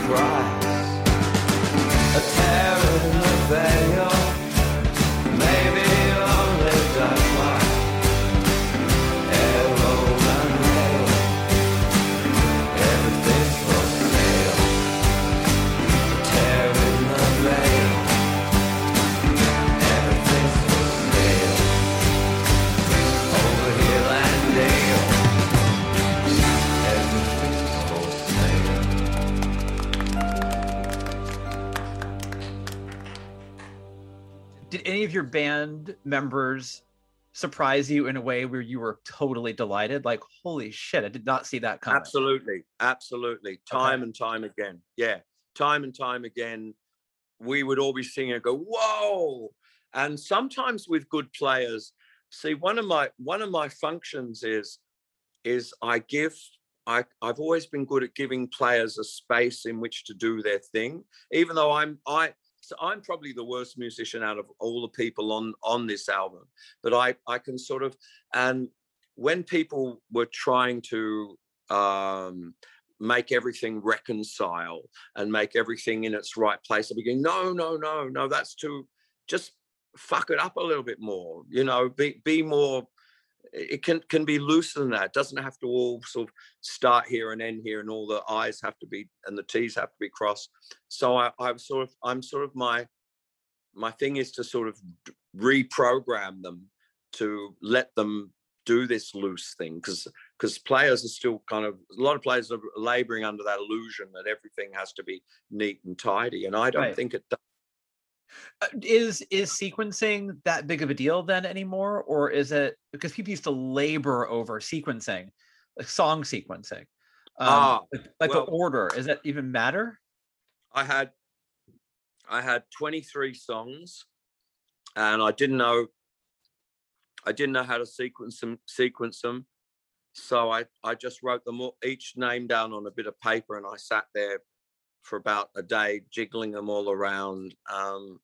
cry. Band members surprise you in a way where you were totally delighted? Like, holy shit, I did not see that coming. Absolutely. Absolutely. Time okay. and time again. Yeah. Time and time again. We would all be singing and go, whoa. And sometimes with good players, see, one of my one of my functions is is I give I, I've always been good at giving players a space in which to do their thing, even though I'm I I'm probably the worst musician out of all the people on on this album. But I I can sort of and when people were trying to um, make everything reconcile and make everything in its right place, I began no no no no that's too just fuck it up a little bit more. You know, be be more it can can be looser than that. It doesn't have to all sort of start here and end here, and all the I's have to be and the T's have to be crossed. So I, I'm sort of I'm sort of my my thing is to sort of reprogram them to let them do this loose thing because because players are still kind of a lot of players are laboring under that illusion that everything has to be neat and tidy and i don't right. think it does is is sequencing that big of a deal then anymore, or is it because people used to labor over sequencing, like song sequencing, um, ah, like, like well, the order? Does that even matter? I had I had 23 songs, and I didn't know I didn't know how to sequence them. Sequence them, so I I just wrote them all, each name down on a bit of paper, and I sat there for about a day, jiggling them all around. Um,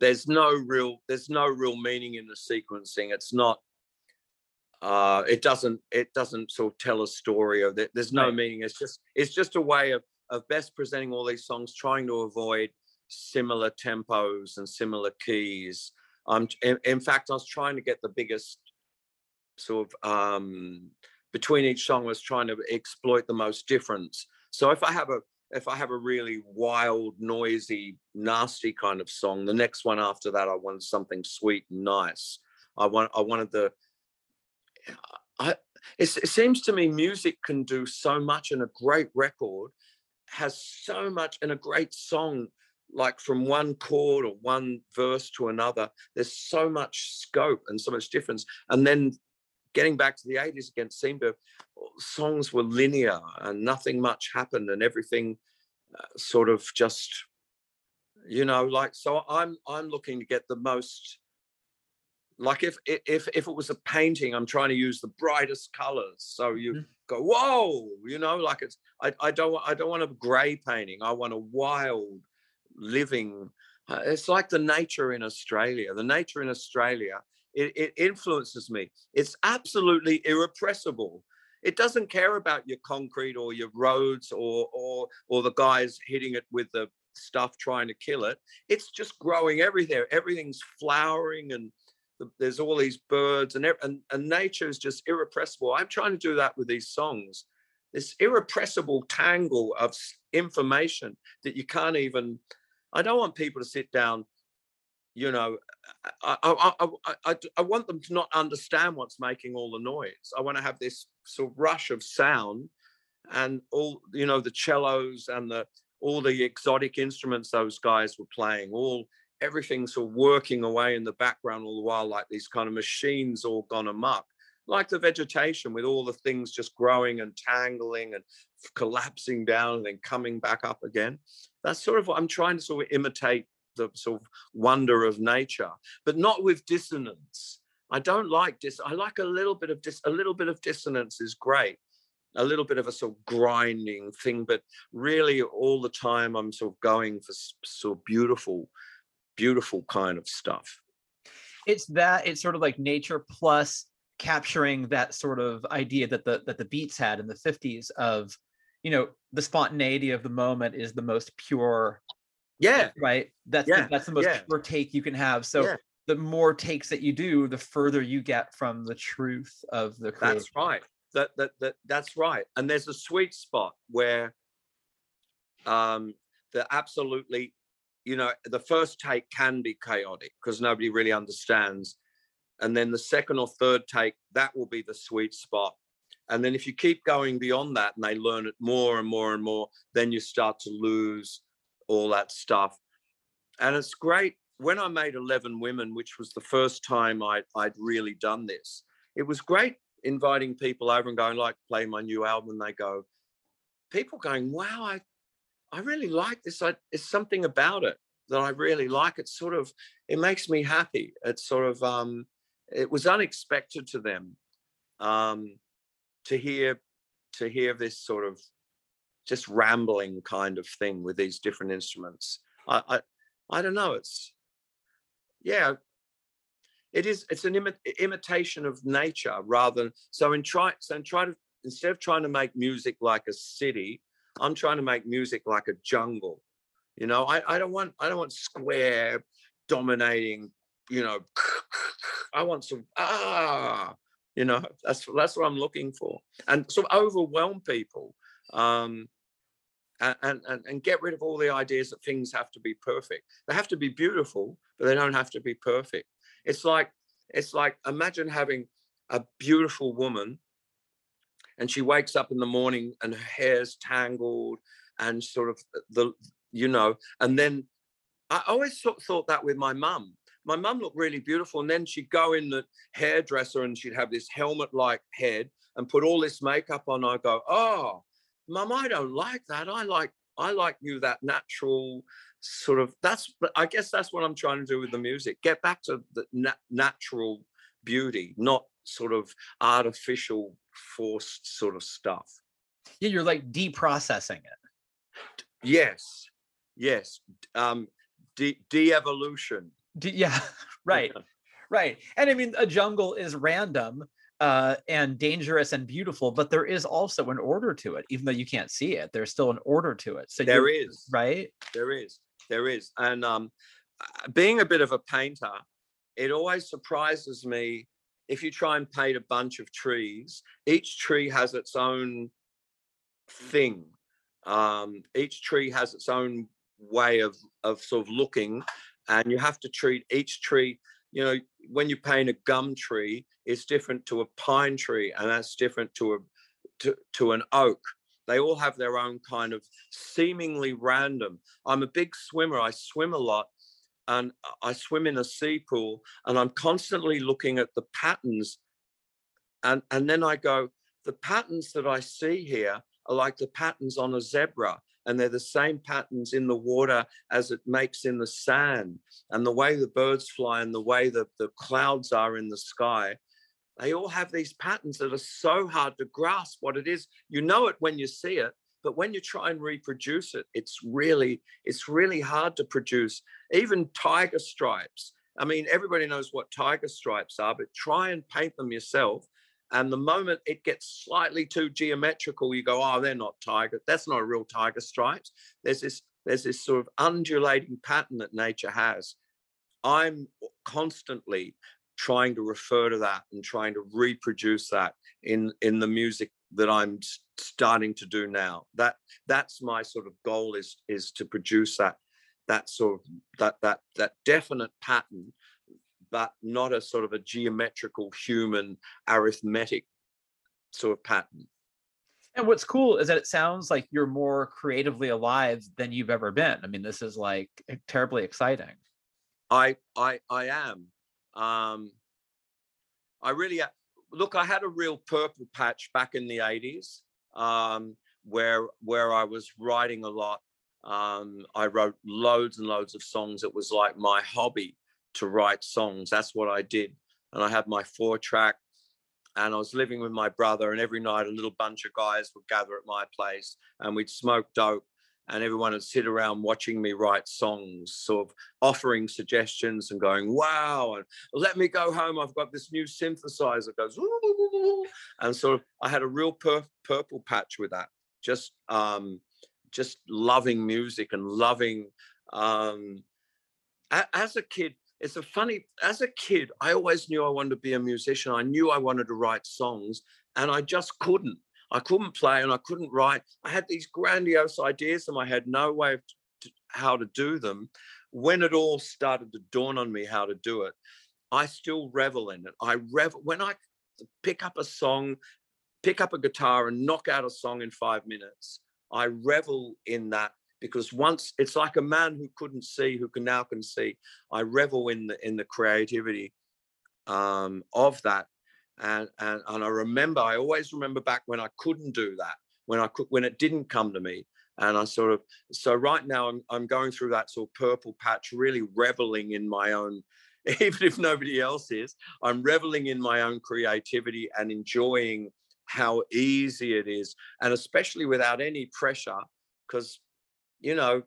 there's no real there's no real meaning in the sequencing. It's not. Uh, it doesn't it doesn't sort of tell a story of it. There's no right. meaning. It's just it's just a way of of best presenting all these songs, trying to avoid similar tempos and similar keys. Um, in, in fact, I was trying to get the biggest sort of um, between each song. I was trying to exploit the most difference. So if I have a if I have a really wild, noisy, nasty kind of song, the next one after that, I wanted something sweet and nice. I want, I wanted the. I, it, it seems to me music can do so much, and a great record has so much, and a great song, like from one chord or one verse to another, there's so much scope and so much difference. And then getting back to the 80s again seemed to songs were linear and nothing much happened and everything uh, sort of just you know like so i'm i'm looking to get the most like if if if it was a painting i'm trying to use the brightest colors. So you mm-hmm. go whoa you know like it's i, I don't i don't want a gray painting. I want a wild living uh, it's like the nature in australia. The nature in australia it, it influences me. It's absolutely irrepressible. It doesn't care about your concrete or your roads or or or the guys hitting it with the stuff trying to kill it. It's just growing everywhere everything's flowering and there's all these birds and, and and nature is just irrepressible. I'm trying to do that with these songs. This irrepressible tangle of information that you can't even i don't want people to sit down you know I, I, I, I, want them to not understand what's making all the noise. I want to have this sort of rush of sound and all you know the cellos and the all the exotic instruments those guys were playing all everything sort of working away in the background all the while like these kind of machines all gone amok like the vegetation with all the things just growing and tangling and collapsing down and then coming back up again. That's sort of what i'm trying to sort of imitate the sort of wonder of nature, but not with dissonance. I don't like dis. I like a little bit of dis. A little bit of dissonance is great. A little bit of a sort of grinding thing, but really all the time I'm sort of going for sort of beautiful, beautiful kind of stuff. It's that. It's sort of like nature plus capturing that sort of idea that the that the beats had in the 50s of you know the spontaneity of the moment is the most pure Yeah. Right. That's Yeah, the, that's the most yeah. pure take you can have. So Yeah. the more takes that you do, the further you get from the truth of the. That's right. That, that that that's right. And there's a sweet spot where um the absolutely, you know, the first take can be chaotic because nobody really understands. And then the second or third take, that will be the sweet spot. And then if you keep going beyond that and they learn it more and more and more, then you start to lose all that stuff. And it's great. When I made 11 Women, which was the first time I, I'd really done this, it was great inviting people over and going like play my new album and they go people going wow i i really like this I, there's something about it that i really like it's sort of it makes me happy it's sort of um it was unexpected to them um to hear to hear this sort of just rambling kind of thing with these different instruments. I i, I don't know it's yeah. It is it's an imi- imitation of nature rather than so in try so in try to instead of trying to make music like a city i'm trying to make music like a jungle you know? I, I don't want i don't want square dominating you know i want some ah you know? That's that's what i'm looking for. And sort of overwhelm people um and, and and get rid of all the ideas that things have to be perfect. They have to be beautiful but they don't have to be perfect. It's like it's like imagine having a beautiful woman and she wakes up in the morning and her hair's tangled and sort of the you know and then i always thought, that with my mum. My mum looked really beautiful and then she'd go in the hairdresser and she'd have this helmet like head and put all this makeup on. I go oh mum i don't like that. I like i like you that natural sort of that's i guess that's what i'm trying to do with the music. Get back to the na- natural beauty not sort of artificial forced sort of stuff. Yeah, you're like deprocessing it. yes. Yes. Um de- de-evolution. D- yeah, right, right. And I mean, a jungle is random uh, and dangerous and beautiful, but there is also an order to it, even though you can't see it. There's still an order to it. So there is right. there is there is and um being a bit of a painter it always surprises me if you try and paint a bunch of trees each tree has its own thing um each tree has its own way of of sort of looking and you have to treat each tree you know when you paint a gum tree it's different to a pine tree and that's different to a to, to an oak. They all have their own kind of seemingly random. I'm a big swimmer. I swim a lot and i swim in a sea pool and i'm constantly looking at the patterns and and then i go the patterns that i see here are like the patterns on a zebra and they're the same patterns in the water as it makes in the sand. And the way the birds fly and the way that the clouds are in the sky they all have these patterns that are so hard to grasp what it is. You know it when you see it but when you try and reproduce it it's really it's really hard to produce. Even tiger stripes. I mean everybody knows what tiger stripes are but try and paint them yourself and the moment it gets slightly too geometrical you go oh they're not tiger that's not a real tiger stripes. There's this there's this sort of undulating pattern that nature has. I'm constantly trying to refer to that and trying to reproduce that in in the music that i'm starting to do now. That that's my sort of goal is is to produce that that sort of that that that definite pattern but not a sort of a geometrical human arithmetic sort of pattern And what's cool is that it sounds like you're more creatively alive than you've ever been. I mean, this is like terribly exciting. I I I am. Um, I really a- look. I had a real purple patch back in the eighties, um, where where I was writing a lot. Um, I wrote loads and loads of songs. It was like my hobby to write songs. That's what I did, and I had my four track. And I was living with my brother, and every night a little bunch of guys would gather at my place, and we'd smoke dope, and everyone would sit around watching me write songs, sort of offering suggestions and going, wow, and let me go home. I've got this new synthesizer goes, and sort of I had a real pur- purple patch with that. Just um, just loving music and loving Um, a- as a kid, it's a funny. As a kid, I always knew I wanted to be a musician. I knew I wanted to write songs, and I just couldn't. I couldn't play and I couldn't write. I had these grandiose ideas and I had no way of how to do them. When it all started to dawn on me how to do it, I still revel in it. I revel when I pick up a song, pick up a guitar and knock out a song in five minutes. I revel in that because once it's like a man who couldn't see, who can now can see. I revel in the in the creativity um, of that, and, and and I remember. I always remember back when I couldn't do that, when I could, when it didn't come to me, and I sort of. So right now, I'm I'm going through that sort of purple patch, really reveling in my own even if nobody else is. I'm reveling in my own creativity and enjoying how easy it is, and especially without any pressure, because you know,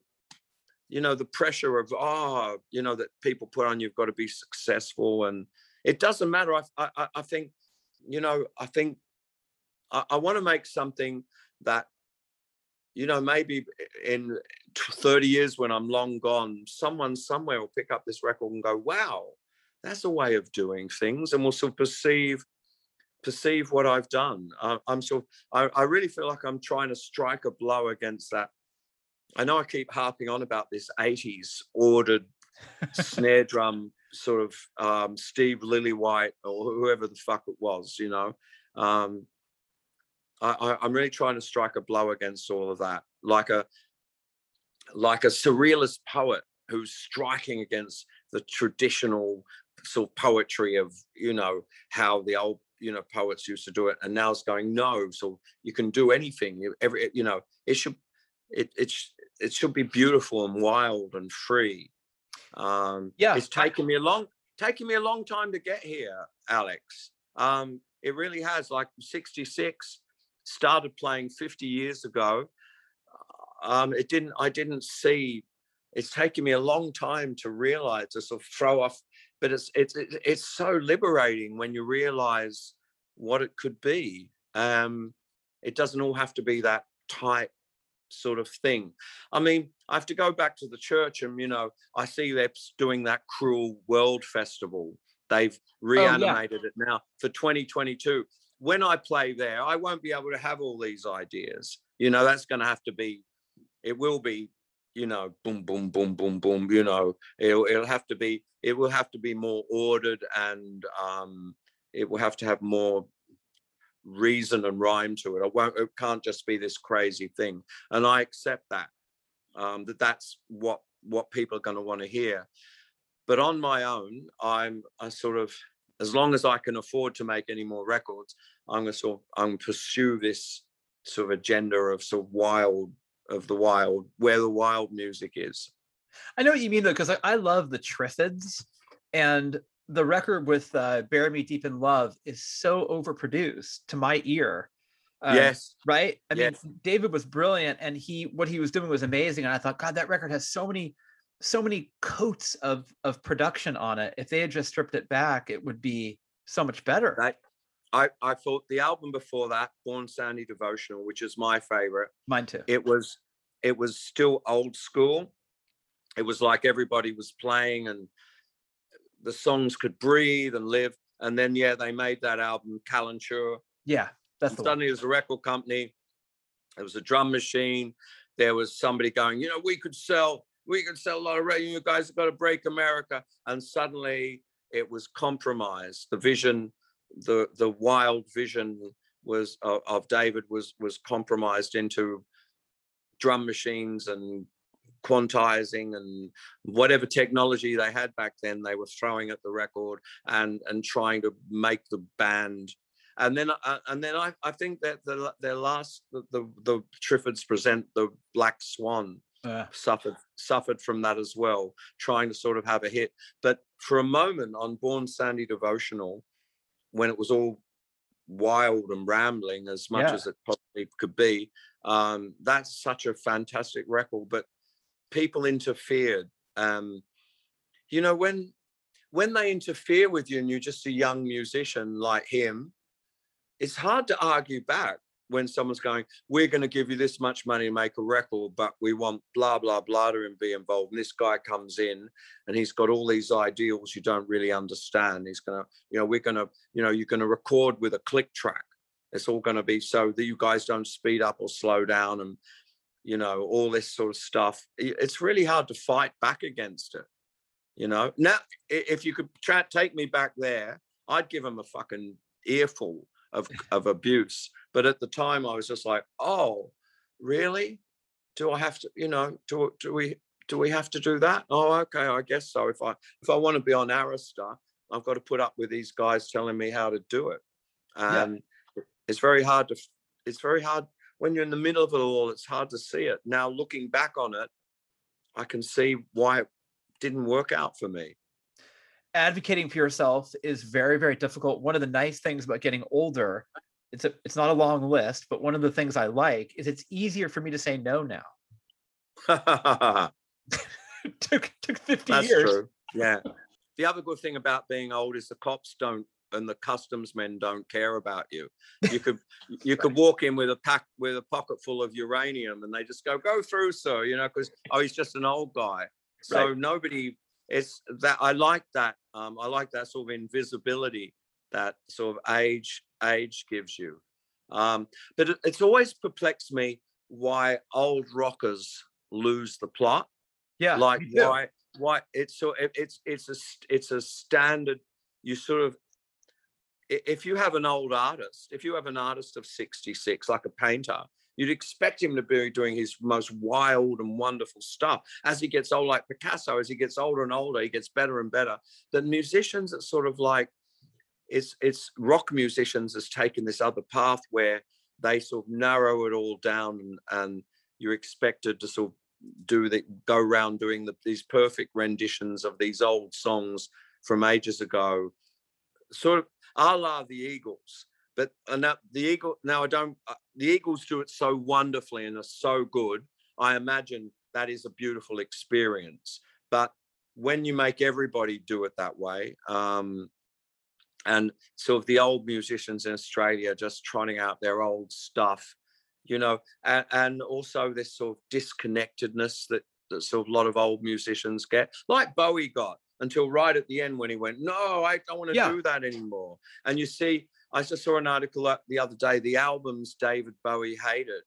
you know the pressure of oh, you know that people put on you've got to be successful, and it doesn't matter. I I, I think, you know, I think I, I want to make something that you know, maybe in 30 years when I'm long gone, someone somewhere will pick up this record and go, wow, that's a way of doing things. And will sort of perceive perceive what I've done. Uh, I'm sort of, I, I really feel like I'm trying to strike a blow against that. I know I keep harping on about this 80s ordered snare drum sort of um, Steve Lillywhite or whoever the fuck it was, you know. Um, I, am really trying to strike a blow against all of that, like a like a surrealist poet who's striking against the traditional sort of poetry of you know how the old you know poets used to do it, and now it's going no, so you can do anything. You every you know it should it it it should be beautiful and wild and free. Um, yeah, it's taken me a long taken me a long time to get here, Alex. Um, it really has. Like '66, started playing 50 years ago. Um, it didn't. I didn't see. It's taken me a long time to realize to sort of throw off, but it's it's it's so liberating when you realize what it could be. Um, it doesn't all have to be that tight sort of thing. I mean, I have to go back to the church, and you know, I see they're doing that cruel world festival. They've reanimated oh, yeah. it now for 2022 when I play there, I won't be able to have all these ideas. You know, that's going to have to be, it will be, you know, boom, boom, boom, boom, boom. You know, it'll, it'll have to be, it will have to be more ordered and um, it will have to have more reason and rhyme to it. I won't, it can't just be this crazy thing. And I accept that, um, that that's what, what people are going to want to hear. But on my own, I'm a sort of, as long as I can afford to make any more records, I'm gonna sort of I'm gonna pursue this sort of agenda of sort of wild of the wild, where the wild music is. I know what you mean though, because I, I, love the Triffids, and the record with uh, "Bury Me Deep in Love" is so overproduced to my ear. Uh, yes. Right. I yes. mean, David was brilliant, and he what he was doing was amazing. And I thought, God, that record has so many so many coats of of production on it. If they had just stripped it back, it would be so much better. I, I, I thought the album before that, Born Sandy Devotional, which is my favorite. Mine too. It was it was still old school. It was like everybody was playing and the songs could breathe and live. And then yeah, they made that album, Calenture. Yeah, that's the suddenly one. was a record company. There was a drum machine. There was somebody going, you know, we could sell we could sell a lot of radio. You guys have got to break America. And suddenly it was compromised. The vision, the the wild vision was uh, of David was was compromised into drum machines and quantizing and whatever technology they had back then they were throwing at the record and and trying to make the band and then uh, and then I, I think that the their last the, the the Triffids present the Black Swan uh. suffered suffered from that as well, trying to sort of have a hit. But for a moment on Born Sandy Devotional, when it was all wild and rambling as much yeah. as it possibly could be, um, that's such a fantastic record. But people interfered. Um, you know, when when they interfere with you and you're just a young musician like him, it's hard to argue back when someone's going, we're going to give you this much money to make a record, but we want blah blah blah to be involved. And this guy comes in and he's got all these ideals you don't really understand. He's gonna, you know, we're gonna, you know, you're gonna record with a click track. It's all going to be so that you guys don't speed up or slow down and you know all this sort of stuff. It's really hard to fight back against it. You know, now if you could try, take me back there, I'd give him a fucking earful of of abuse. But at the time, I was just like, oh, really? Do I have to? You know, do do we do we have to do that? Oh, okay, I guess so. If I if I want to be on Arista, I've got to put up with these guys telling me how to do it, and yeah. it's very hard to. It's very hard when you're in the middle of it all. It's hard to see it now. Looking back on it, I can see why it didn't work out for me advocating for yourself is very very difficult one of the nice things about getting older it's a it's not a long list but one of the things i like is it's easier for me to say no now took took 50 That's years true. yeah the other good thing about being old is the cops don't and the customs men don't care about you you could you could walk in with a pack with a pocket full of uranium and they just go go through sir you know because oh he's just an old guy so right. nobody it's that I like that. Um, I like that sort of invisibility that sort of age age gives you. Um, but it, it's always perplexed me why old rockers lose the plot. Yeah, like why why it's so it, it's it's a it's a standard. You sort of if you have an old artist, if you have an artist of 66, like a painter, You'd expect him to be doing his most wild and wonderful stuff. As he gets old, like Picasso, as he gets older and older, he gets better and better. The musicians that sort of like it's it's rock musicians has taken this other path where they sort of narrow it all down and, and you're expected to sort of do the go around doing the, these perfect renditions of these old songs from ages ago sort of a la the eagles but and that the eagle now I don't uh, the Eagles do it so wonderfully and are so good. I imagine that is a beautiful experience. But when you make everybody do it that way, um, and sort of the old musicians in Australia just trotting out their old stuff, you know, and, and also this sort of disconnectedness that, that sort of a lot of old musicians get, like Bowie got until right at the end when he went, No, I don't want to yeah. do that anymore. And you see, I just saw an article the other day. The albums David Bowie hated,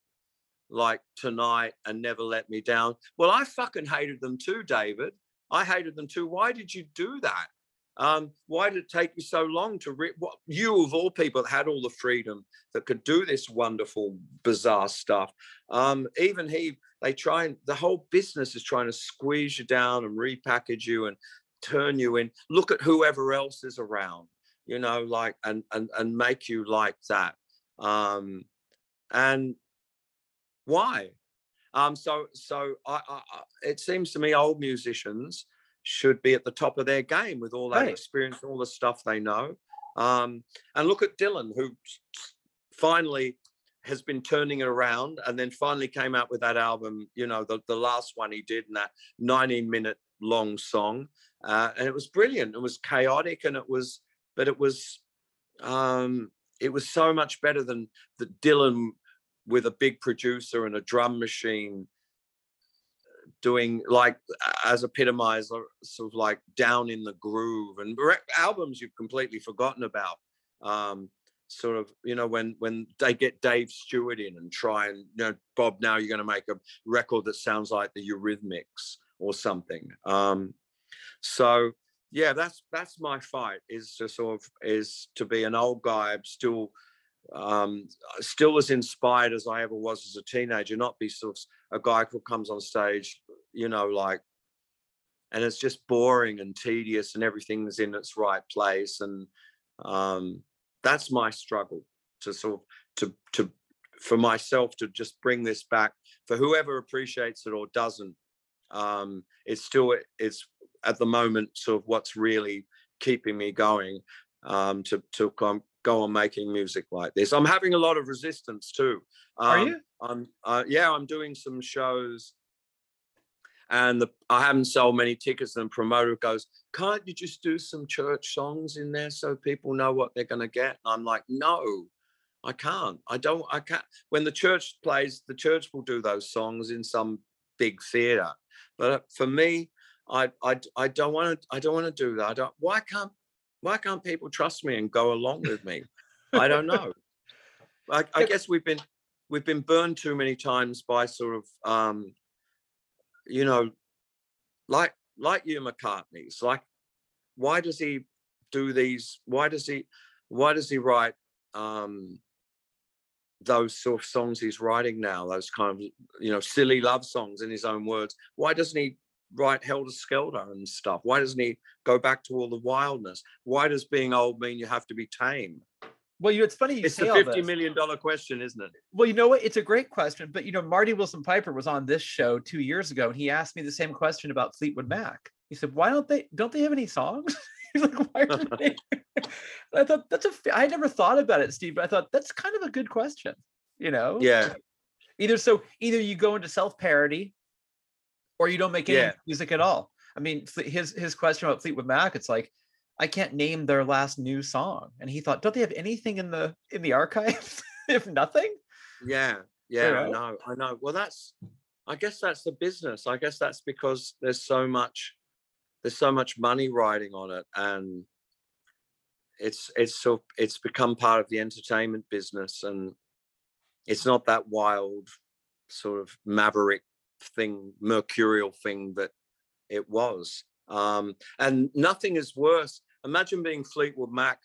like Tonight and Never Let Me Down. Well, I fucking hated them too, David. I hated them too. Why did you do that? Um, why did it take you so long to re- what you of all people had all the freedom that could do this wonderful, bizarre stuff? Um, even he, they try and the whole business is trying to squeeze you down and repackage you and turn you in. Look at whoever else is around you know, like and and and make you like that. Um, and why? Um, so so I, I, it seems to me old musicians should be at the top of their game with all that right. experience, all the stuff they know. Um, and look at Dylan, who finally has been turning it around and then finally came out with that album, you know, the, the last one he did in that 19 minute long song. Uh, and it was brilliant. It was chaotic and it was but it was um, it was so much better than the Dylan with a big producer and a drum machine doing like as epitomized sort of like down in the groove and albums you've completely forgotten about um, sort of you know when when they get dave stewart in and try and you know bob now you're going to make a record that sounds like the eurythmics or something um, so yeah, that's that's my fight is to sort of is to be an old guy, still um, still as inspired as I ever was as a teenager, not be sort of a guy who comes on stage, you know, like, and it's just boring and tedious and everything's in its right place. And um, that's my struggle to sort of, to, to, for myself to just bring this back for whoever appreciates it or doesn't. Um, it's still, it's at the moment sort of what's really keeping me going um, to to come, go on making music like this. I'm having a lot of resistance too. Um, Are you? I'm uh, yeah, I'm doing some shows, and the, I haven't sold many tickets. And the promoter goes, "Can't you just do some church songs in there so people know what they're going to get?" And I'm like, "No." I can't. I don't. I can't. When the church plays, the church will do those songs in some big theater. But uh, for me, I I I don't want to. I don't want to do that. I don't. Why can't Why can't people trust me and go along with me? I don't know. I, I guess we've been we've been burned too many times by sort of um, you know, like like you McCartney's. Like, why does he do these? Why does he? Why does he write um, those sort of songs he's writing now? Those kind of you know silly love songs in his own words. Why doesn't he write Helter Skelter and stuff? Why doesn't he go back to all the wildness? Why does being old mean you have to be tame? Well, you know, it's funny you it's say a fifty million dollar question, isn't it? Well, you know what? It's a great question, but you know, Marty Willson-Piper was on this show two years ago, and he asked me the same question about Fleetwood Mac. He said, "Why don't they? Don't they have any songs?" He's like, "Why aren't they?" And I thought that's a. I never thought about it, Steve, but I thought that's kind of a good question. You know? Yeah, Either so, either you go into self parody, or you don't make any Yeah. music at all. I mean, his his question about Fleetwood Mac, it's like. I can't name their last new song, and he thought, "Don't they have anything in the in the archives? if nothing." yeah, yeah. I know? know, I know. Well, that's. I guess that's the business. I guess that's because there's so much, there's so much money riding on it, and it's it's so it's become part of the entertainment business, and it's not that wild, sort of maverick thing, mercurial thing that it was. Um, and nothing is worse. Imagine being Fleetwood Mac,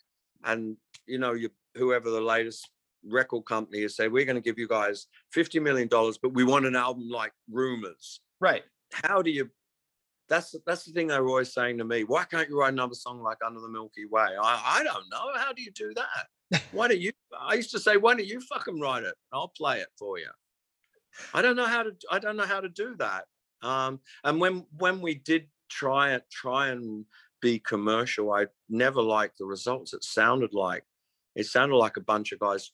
and you know, you whoever the latest record company is say, we're going to give you guys fifty million dollars, but we want an album like Rumors. Right. How do you? That's that's the thing they were always saying to me. Why can't you write another song like Under the Milky Way? I I don't know. How do you do that? Why don't you? I used to say, why don't you fucking write it? I'll play it for you. I don't know how to. I don't know how to do that. Um, and when when we did try it, try and be commercial, I never liked the results. It sounded like it sounded like a bunch of guys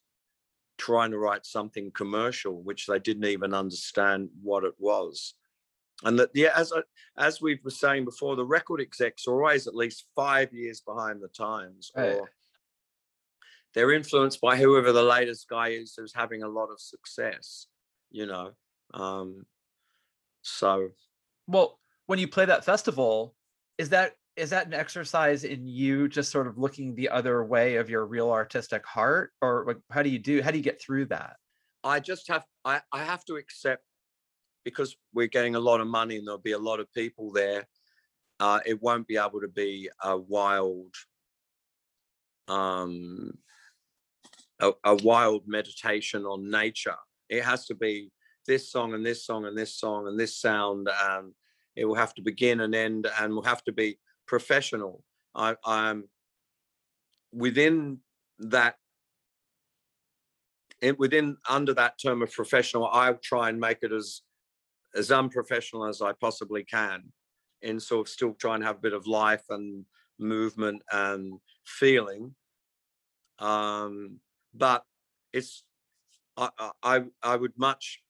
trying to write something commercial, which they didn't even understand what it was. And that, yeah, as I, as we were saying before, the record execs are always at least five years behind the times, Right. or they're influenced by whoever the latest guy is who's having a lot of success. You know, um, so Well, when you play that festival, is that is that an exercise in you just sort of looking the other way of your real artistic heart, or like, how do you do? How do you get through that? I just have I, I have to accept because we're getting a lot of money and there'll be a lot of people there. Uh, it won't be able to be a wild, um, a, a wild meditation on nature. It has to be this song and this song and this song and this sound, and it will have to begin and end, and will have to be professional. I, I'm within that it within under that term of professional i try and make it as as unprofessional as i possibly can and sort of still try and have a bit of life and movement and feeling um but it's i i i would much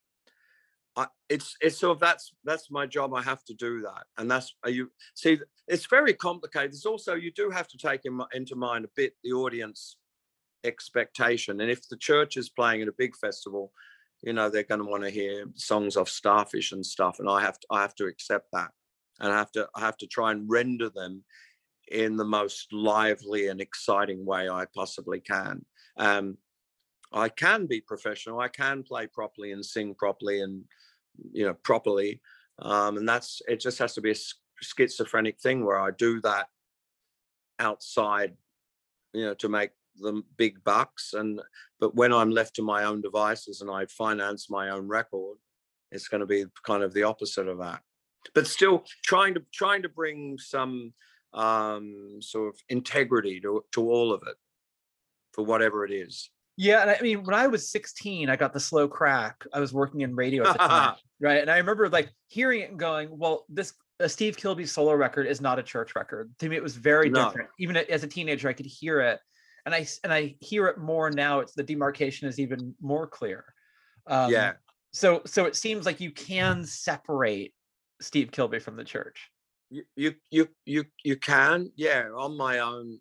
I, it's it's sort of that's that's my job. I have to do that, and that's you see. It's very complicated. It's also you do have to take in, into mind a bit the audience expectation, and if the church is playing at a big festival, you know they're going to want to hear songs off Starfish and stuff, and I have to I have to accept that, and I have to I have to try and render them in the most lively and exciting way I possibly can. Um, I can be professional. I can play properly and sing properly and you know properly. Um, and that's it. Just has to be a schizophrenic thing where I do that outside, you know, to make the big bucks. And but when I'm left to my own devices and I finance my own record, it's going to be kind of the opposite of that. But still trying to trying to bring some um, sort of integrity to to all of it, for whatever it is. Yeah, and I mean, when I was 16, I got the slow crack. I was working in radio at the time, right? And I remember like hearing it and going, "Well, this a Steve Kilbey solo record is not a church record." To me, it was very No. different. Even as a teenager, I could hear it, and I and I hear it more now. It's the demarcation is even more clear. Um, yeah. So so it seems like you can separate Steve Kilbey from the church. you you you you you can yeah on my own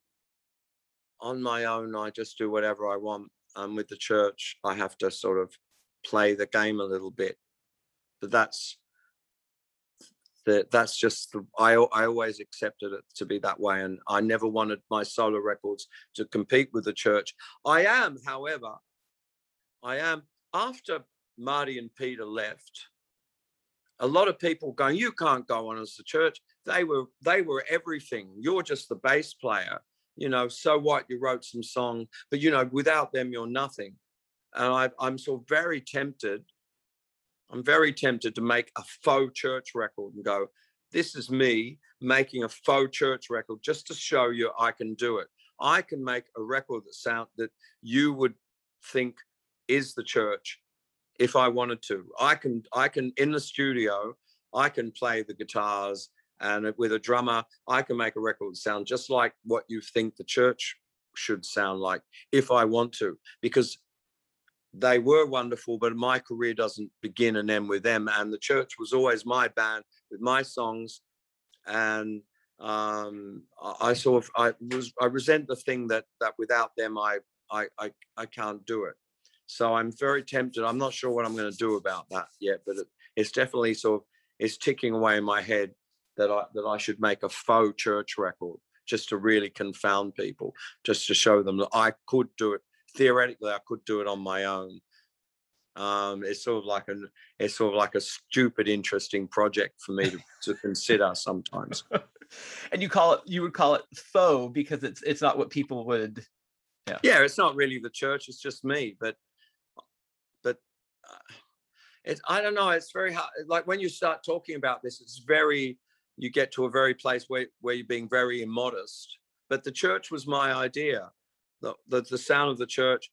on my own i just do whatever i want um, with the church, I have to sort of play the game a little bit. But that's that that's just the, I I always accepted it to be that way, and I never wanted my solo records to compete with the church. I am, however, I am after Marty and Peter left. A lot of people going, you can't go on as the church. They were they were everything. You're just the bass player. You know, so what? You wrote some song, but you know, without them, you're nothing. And I, I'm sort of very tempted I'm very tempted to make a faux church record and go, this is me making a faux church record just to show you I can do it. I can make a record that sound that you would think is the church if I wanted to. I can I can in the studio, I can play the guitars and with a drummer, I can make a record sound just like what you think the church should sound like if I want to because they were wonderful, but my career doesn't begin and end with them. And the church was always my band with my songs, and um, I, I sort of I was I resent the thing that that without them I I I, I can't do it. So I'm very tempted. I'm not sure what I'm going to do about that yet, but it, it's definitely sort of it's ticking away in my head that I that I should make a faux church record just to really confound people, just to show them that I could do it theoretically I could do it on my own. Um, it's sort of like a it's sort of like a stupid interesting project for me to, to consider sometimes. and you call it you would call it faux because it's it's not what people would yeah yeah it's not really the church it's just me but but uh, it's i don't know it's very hard like when you start talking about this it's very you get to a very place where where you're being very immodest but the church was my idea the, the, the sound of the church.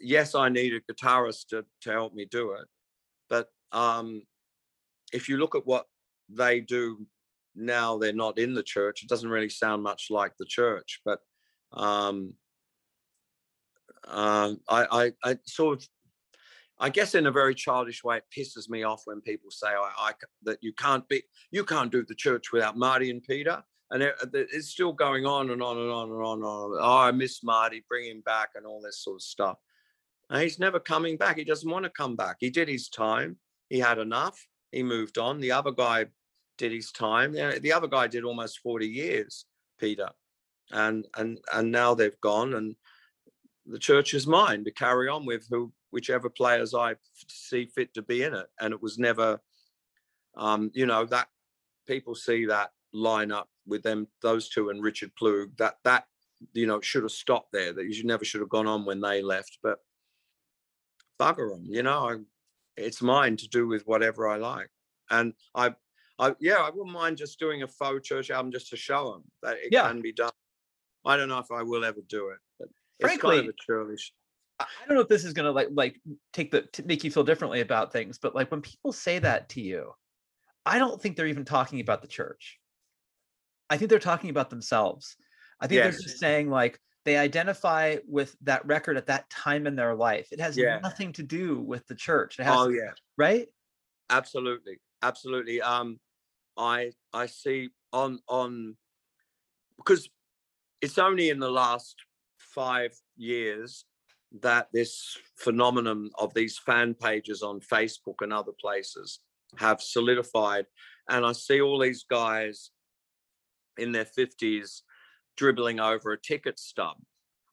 Yes, I need a guitarist to, to help me do it. But um, if you look at what they do now, they're not in the church. It doesn't really sound much like the church. But um, uh, I, I, I sort of I guess in a very childish way, it pisses me off when people say I, I, that you can't be, you can't do the church without Marty and Peter and it, it's still going on and on and on and on and on. Oh, I miss Marty, bring him back, and all this sort of stuff. And he's never coming back. He doesn't want to come back. He did his time. He had enough. He moved on. The other guy did his time. The other guy did almost forty years, Peter, and and and now they've gone, and the church is mine to carry on with who whichever players I see fit to be in it. And it was never, um, you know, that people see that line up with them, those two and Richard Ploog, that that you know should have stopped there. That you never should have gone on when they left. But bugger them, you know. I, it's mine to do with whatever I like, and I, I yeah, I wouldn't mind just doing a faux church album just to show them that it yeah. can be done. I don't know if I will ever do it, but frankly, kind of churlish. I don't know if this is gonna like like take the make you feel differently about things, but like when people say that to you, I don't think they're even talking about the church. I think they're talking about themselves. I think yes. they're just saying like they identify with that record at that time in their life. It has yeah. nothing to do with the church. It has, oh yeah, right. Absolutely, absolutely. Um, I I see on on because it's only in the last five years that this phenomenon of these fan pages on Facebook and other places have solidified, and I see all these guys in their 50s dribbling over a ticket stub.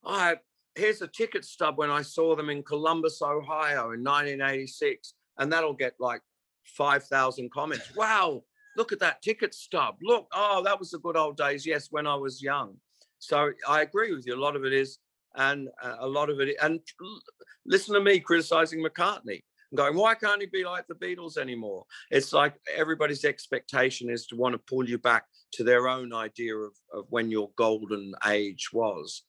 I here's a ticket stub when I saw them in Columbus, Ohio in 1986, and that'll get like 5,000 comments. Wow, look at that ticket stub. Look, oh, that was the good old days. Yes, when I was young. So I agree with you. A lot of it is, and uh, a lot of it, and listen to me criticizing McCartney going, why can't he be like the Beatles anymore? It's like everybody's expectation is to want to pull you back to their own idea of, of when your golden age was.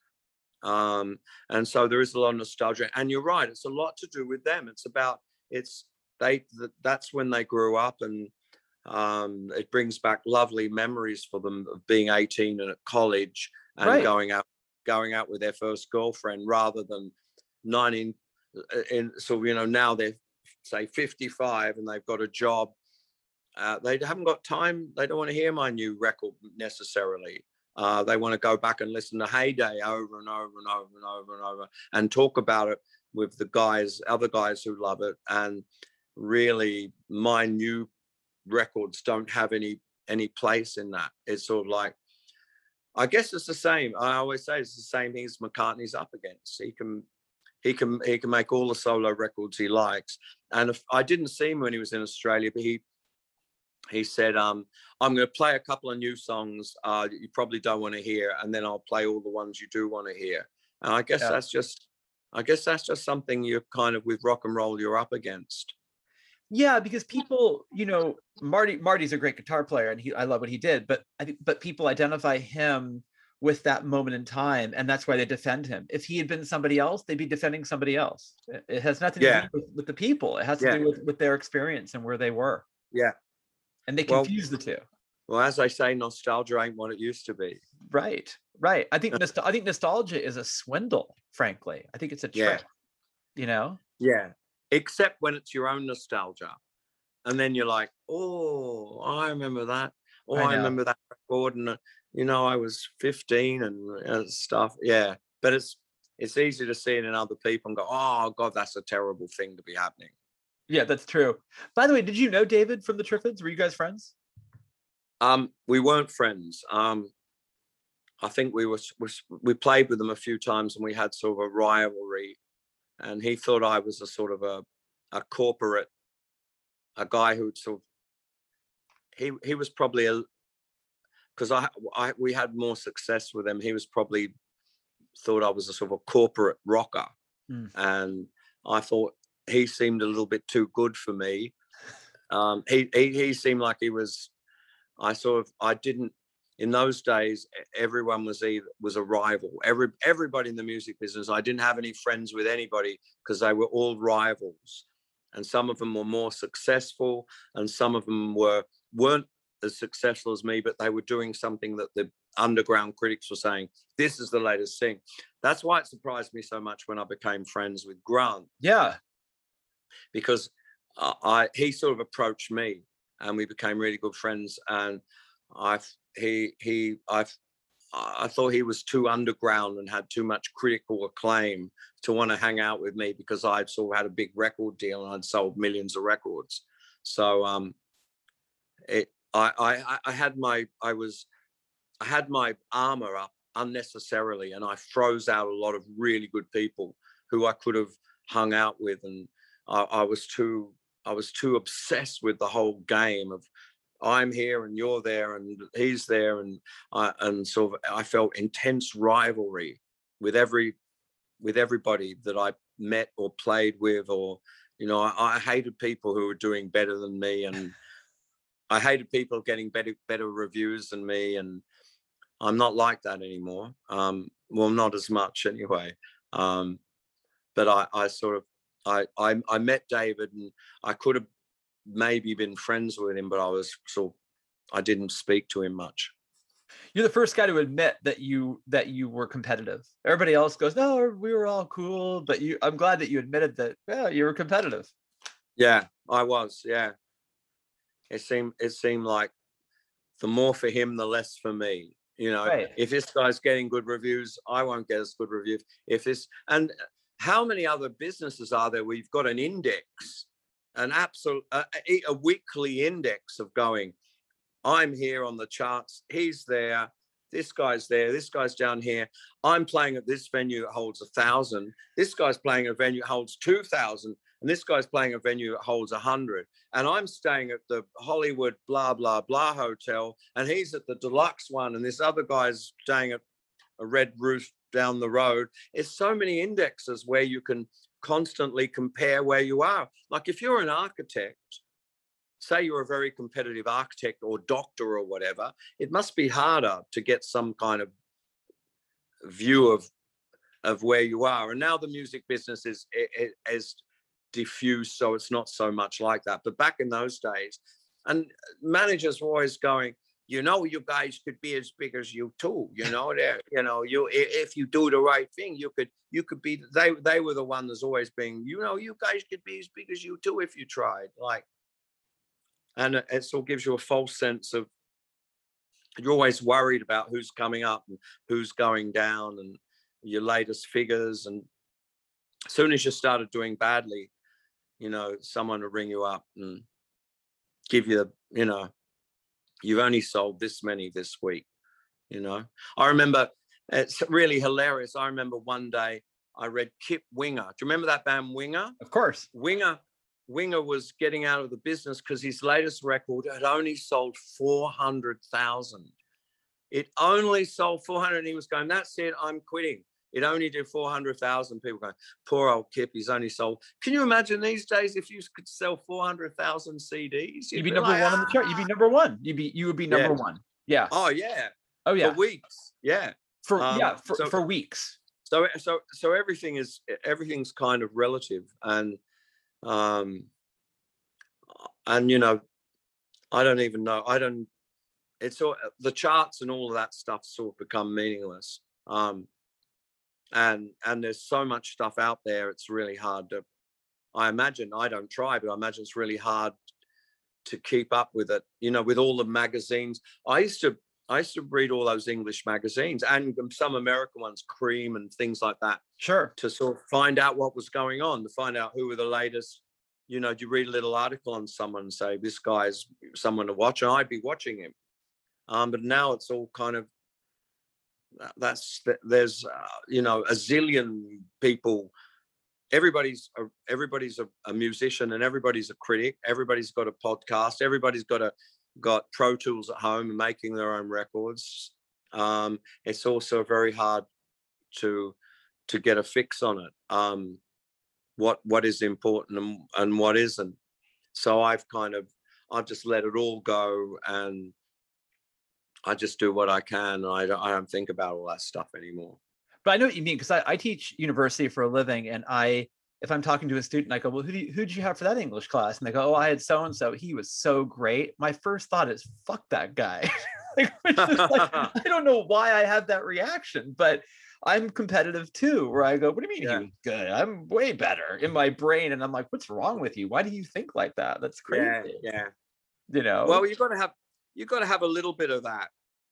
Um, and so there is a lot of nostalgia. And you're right, it's a lot to do with them. It's about, it's, they, that's when they grew up and um, it brings back lovely memories for them of being 18 and at college and right. going out going out with their first girlfriend rather than 19 uh, in so you know now they're say 55 and they've got a job uh, they haven't got time they don't want to hear my new record necessarily uh, they want to go back and listen to heyday over and over and over and over and over and talk about it with the guys, other guys who love it, and really my new records don't have any any place in that. It's sort of like I guess it's the same. I always say it's the same thing as McCartney's up against. He can he can he can make all the solo records he likes. And if I didn't see him when he was in Australia, but he he said, um, I'm going to play a couple of new songs uh, you probably don't want to hear, and then I'll play all the ones you do want to hear. And I guess yeah. that's just, I guess that's just something you're kind of with rock and roll you're up against. Yeah, because people, you know, Marty Marty's a great guitar player, and he I love what he did, but I think but people identify him with that moment in time, and that's why they defend him. If he had been somebody else, they'd be defending somebody else. It has nothing yeah. to do with, with, the people. It has to yeah. do with, with their experience and where they were. Yeah, and they confuse well, the two. Well, as I say, nostalgia ain't what it used to be. Right, right. I think nostal- I think nostalgia is a swindle. Frankly, I think it's a trick. Yeah. You know. Yeah, except when it's your own nostalgia, and then you're like, oh, I remember that. Oh, I, I remember that record, and you know, I was 15 and uh, stuff. Yeah, but it's it's easy to see it in other people and go, oh God, that's a terrible thing to be happening. Yeah, that's true. By the way, did you know David from the Triffids? Were you guys friends? Um, we weren't friends. Um, I think we were, we played with them a few times and we had sort of a rivalry. And he thought I was a sort of a a corporate, a guy who sort of he he was probably a because I, I we had more success with him. He was probably thought I was a sort of a corporate rocker, mm. and I thought he seemed a little bit too good for me. Um, he, he he seemed like he was. I sort of I didn't in those days. Everyone was either was a rival. Every everybody in the music business. I didn't have any friends with anybody because they were all rivals, and some of them were more successful, and some of them were weren't as successful as me, but they were doing something that the underground critics were saying, this is the latest thing. That's why it surprised me so much when I became friends with Grant. Yeah because I, he sort of approached me and we became really good friends. And I he he I I thought he was too underground and had too much critical acclaim to want to hang out with me because I'd sort of had a big record deal and I'd sold millions of records. So um, it I I I had my I was I had my armor up unnecessarily and I froze out a lot of really good people who I could have hung out with and I, I was too I was too obsessed with the whole game of I'm here and you're there and he's there and I and sort of I felt intense rivalry with every with everybody that I met or played with or you know I, I hated people who were doing better than me and I hated people getting better better reviews than me and I'm not like that anymore um well not as much anyway um but I I sort of I, I, I met David and I could have maybe been friends with him, but I was so I didn't speak to him much. You're the first guy to admit that you that you were competitive. Everybody else goes, no, we were all cool, but you. I'm glad that you admitted that. Yeah, you were competitive. Yeah, I was. Yeah, it seemed it seemed like the more for him, the less for me. You know, right. if this guy's getting good reviews, I won't get as good reviews. If this and uh, how many other businesses are there you've got an index, an absolute, a, a weekly index of going, I'm here on the charts, he's there, this guy's there, this guy's down here. I'm playing at this venue that holds a thousand. This guy's playing a venue that holds two thousand, and this guy's playing a venue that holds a hundred. And I'm staying at the Hollywood blah blah blah hotel, and he's at the deluxe one, and this other guy's staying at a Red Roof down the road. It's so many indexes where you can constantly compare where you are. Like if you're an architect, say you're a very competitive architect or doctor or whatever, it must be harder to get some kind of view of of where you are. And now the music business is is is diffuse, so it's not so much like that. But back in those days, and managers were always going, you know you guys could be as big as U2 you know there you know you if you do the right thing you could you could be they they were the one that's always being you know you guys could be as big as U2 if you tried like and it sort of gives you a false sense of you're always worried about who's coming up and who's going down and your latest figures and as soon as you started doing badly, you know, someone would ring you up and give you, you know, you've only sold this many this week. You know, I remember it's really hilarious. I remember one day I read Kip Winger. Do you remember that band Winger? Of course. Winger Winger was getting out of the business because his latest record had only sold 400,000. It only sold 400 and he was going, that's it, I'm quitting. It only did 400,000 people going, poor old Kip, he's only sold. Can you imagine these days if you could sell 400,000 CDs? You'd, you'd be, be, number like, one ah! on the chart. You'd be number one. You'd be, you would be number yeah. one. Yeah. Oh, yeah. Oh, yeah. For weeks. Yeah. For, um, yeah, for, so, for weeks. So, so, so everything is, everything's kind of relative. And, um, and, you know, I don't even know. I don't, it's all the charts and all of that stuff sort of become meaningless. Um, and and there's so much stuff out there it's really hard to i imagine i don't try but i imagine it's really hard to keep up with it you know with all the magazines. I used to i used to read all those english magazines and some american ones Creem and things like that sure. to sort of find out what was going on to find out who were the latest you know you read a little article on someone and say this guy's someone to watch and i'd be watching him. Um, but now it's all kind of that's there's uh, you know a zillion people. Everybody's a, everybody's a, a, musician and everybody's a critic. Everybody's got a podcast. Everybody's got a got pro tools at home and making their own records. Um, it's also very hard to to get a fix on it. Um, what what is important and, and what isn't. So i've kind of i've just let it all go and I just do what I can. I don't, I don't think about all that stuff anymore. But I know what you mean because I, I teach university for a living, and I if I'm talking to a student, I go, "Well, who do you, who did you have for that English class?" And they go, "Oh, I had so and so. He was so great." My first thought is, "Fuck that guy." like, like, I don't know why I have that reaction, but I'm competitive too. Where I go, "What do you mean yeah. he was good? I'm way better in my brain." And I'm like, "What's wrong with you? Why do you think like that? That's crazy." Yeah, yeah. You know. Well, you've got to have you've got to have a little bit of that.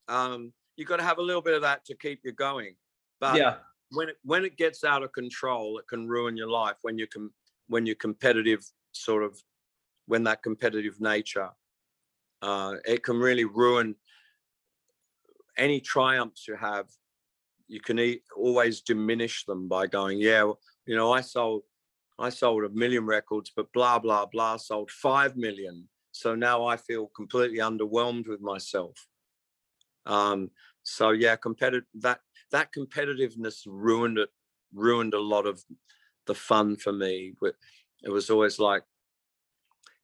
Um, you've got to have a little bit of that to keep you going. But yeah. when it when it gets out of control, it can ruin your life. When you can when you're competitive, sort of when that competitive nature, uh, it can really ruin any triumphs you have. You can eat, always diminish them by going, yeah, you know, I sold I sold a million records, but blah blah blah sold five million. So now I feel completely underwhelmed with myself. Um, so yeah, competitive that that competitiveness ruined it, ruined a lot of the fun for me. It was always like,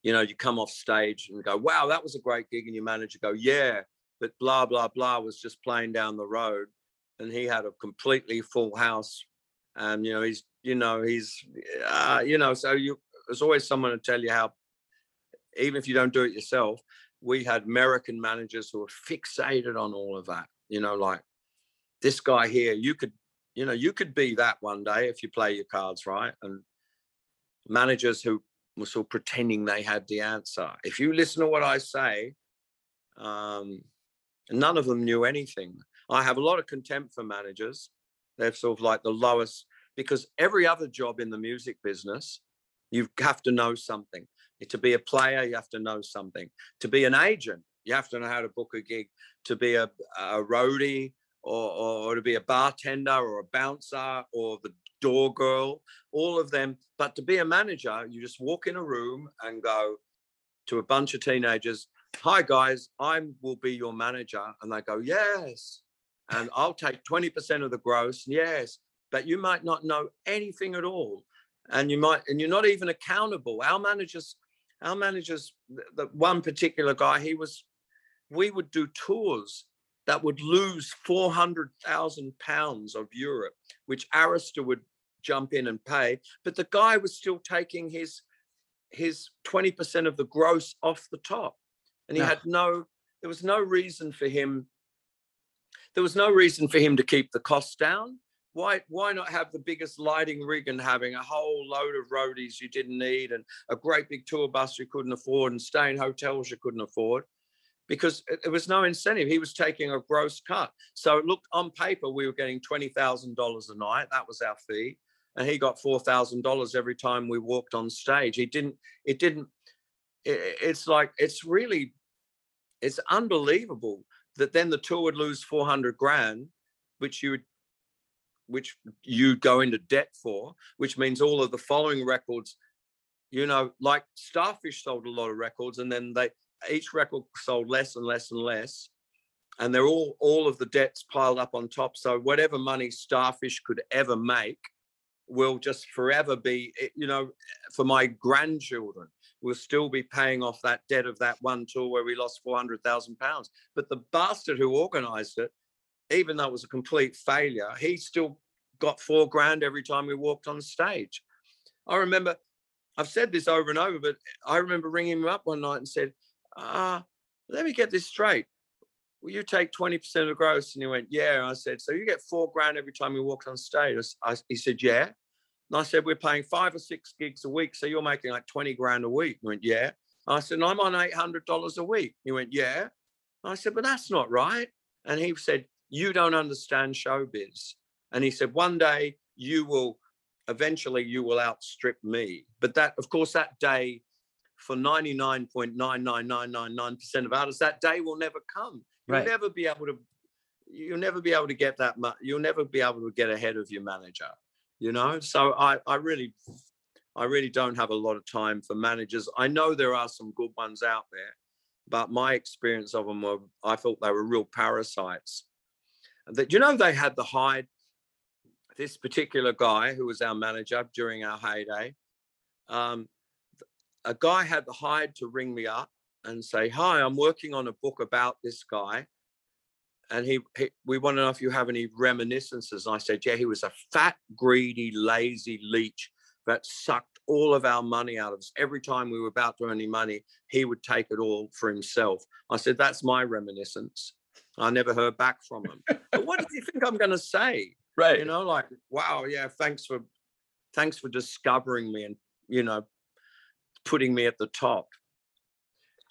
you know, you come off stage and go, "Wow, that was a great gig," and your manager go, "Yeah," but blah blah blah was just playing down the road, and he had a completely full house, and you know he's you know he's uh, you know so you there's always someone to tell you how even if you don't do it yourself we had American managers who were fixated on all of that. You know, like this guy here, you could, you know, you could be that one day if you play your cards right. And managers who were sort of pretending they had the answer. If you listen to what I say, um, none of them knew anything. I have a lot of contempt for managers. They're sort of like the lowest because every other job in the music business, you have to know something. To be a player, you have to know something. To be an agent, you have to know how to book a gig. To be a, a roadie or, or, or to be a bartender or a bouncer or the door girl, all of them. But to be a manager, you just walk in a room and go to a bunch of teenagers, Hi guys, I will be your manager. And they go, Yes. And I'll take 20% of the gross. Yes. But you might not know anything at all. And you might, and you're not even accountable. Our managers our managers, the one particular guy, he was, we would do tours that would lose 400,000 pounds of Europe, which Arista would jump in and pay. But the guy was still taking his his 20% of the gross off the top. And he had no, there was no reason for him, there was no reason for him to keep the costs down why why not have the biggest lighting rig and having a whole load of roadies you didn't need and a great big tour bus you couldn't afford and stay in hotels you couldn't afford because there was no incentive he was taking a gross cut so it looked on paper we were getting $20000 a night that was our fee and he got four thousand dollars every time we walked on stage. He didn't. It didn't. It, it's like it's really, it's unbelievable that then the tour would lose four hundred grand, which you would, which you go into debt for, which means all of the following records, you know, like Starfish sold a lot of records, and then they each record sold less and less and less and they're all all of the debts piled up on top. So whatever money starfish could ever make will just forever be eh, you know for my grandchildren will still be paying off that debt of that one tour where we lost 400,000 pounds. But the bastard who organized it even though it was a complete failure he still got 4 grand every time we walked on stage i remember i've said this over and over but i remember ringing him up one night and said ah uh, let me get this straight will you take 20% of the gross? And he went, yeah. I said, so you get four grand every time you walk on stage? I, he said, yeah. And I said, we're paying five or six gigs a week. So you're making like 20 grand a week. He went, yeah. And I said, I'm on $800 a week. He went, yeah. And I said, but that's not right. And he said, you don't understand showbiz. And he said, one day you will, eventually you will outstrip me. But that, of course, that day for 99.99999% of artists, that day will never come. You'll right. never be able to you'll never be able to get that much you'll never be able to get ahead of your manager you know so i i really i really don't have a lot of time for managers i know there are some good ones out there but my experience of them were i thought they were real parasites that you know they had the hide this particular guy who was our manager during our heyday um, a guy had the hide to ring me up and say, "Hi, I'm working on a book about this guy." And he, he, we want to know if you have any reminiscences. And I said, yeah, he was a fat, greedy, lazy leech that sucked all of our money out of us. Every time we were about to earn any money, he would take it all for himself. I said, that's my reminiscence. I never heard back from him. but what do you think I'm going to say? Right. You know, like, wow, yeah, thanks for, thanks for discovering me and, you know, putting me at the top.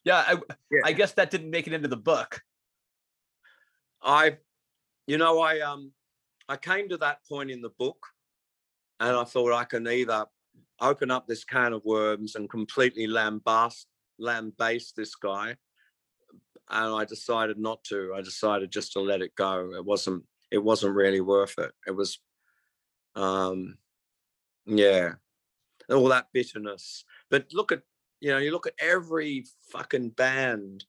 Yeah, I, yeah. I guess that didn't make it into the book. I, you know, I um, I came to that point in the book, and I thought I can either open up this can of worms and completely lambast, lambaste this guy, and I decided not to. I decided just to let it go. It wasn't. It wasn't really worth it. It was, um, yeah, all that bitterness. But look at you know, you look at every fucking band.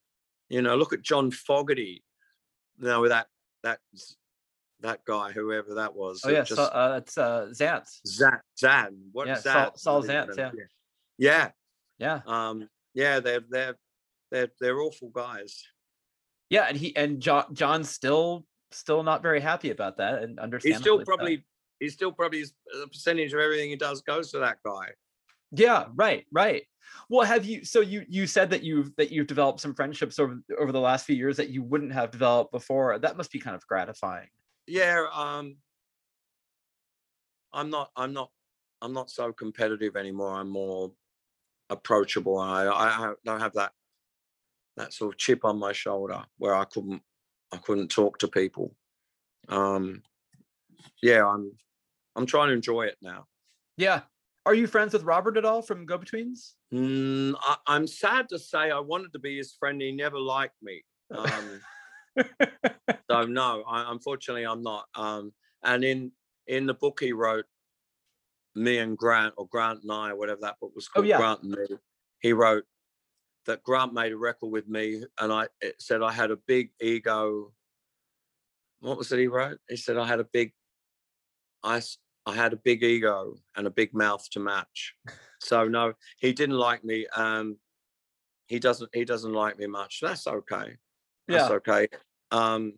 You know, look at John Fogerty. You know, with that that that guy, whoever that was. Oh yeah, just, so, uh, it's uh, Zantz. Zan, Zan. What yeah, Zan? Saul, Saul Zaentz. Yeah. yeah. Yeah. Um. Yeah. They're they're they're they're awful guys. Yeah, and he and John John's still still not very happy about that, and understand. He's still probably he's still probably a percentage of everything he does goes to that guy. Yeah. Right. Right. Well, have you? So you you said that you've that you've developed some friendships over over the last few years that you wouldn't have developed before. That must be kind of gratifying. Yeah. Um. I'm not. I'm not. I'm not so competitive anymore. I'm more approachable. I I don't have that that sort of chip on my shoulder where I couldn't I couldn't talk to people. Um. Yeah. I'm. I'm trying to enjoy it now. Yeah, are you friends with Robert at all from Go Betweens? Mm, I, am sad to say I wanted to be his friend. He never liked me. Um, so no, I, unfortunately, I'm not. Um, and in in the book he wrote, me and Grant or Grant and I, whatever that book was oh, called, oh, yeah. Grant and me. He wrote that Grant made a record with me, and I it said I had a big ego. What was it he wrote? He said I had a big. I I had a big ego and a big mouth to match. So no, he didn't like me. Um, he doesn't. He doesn't like me much. That's okay. That's yeah. okay. Um,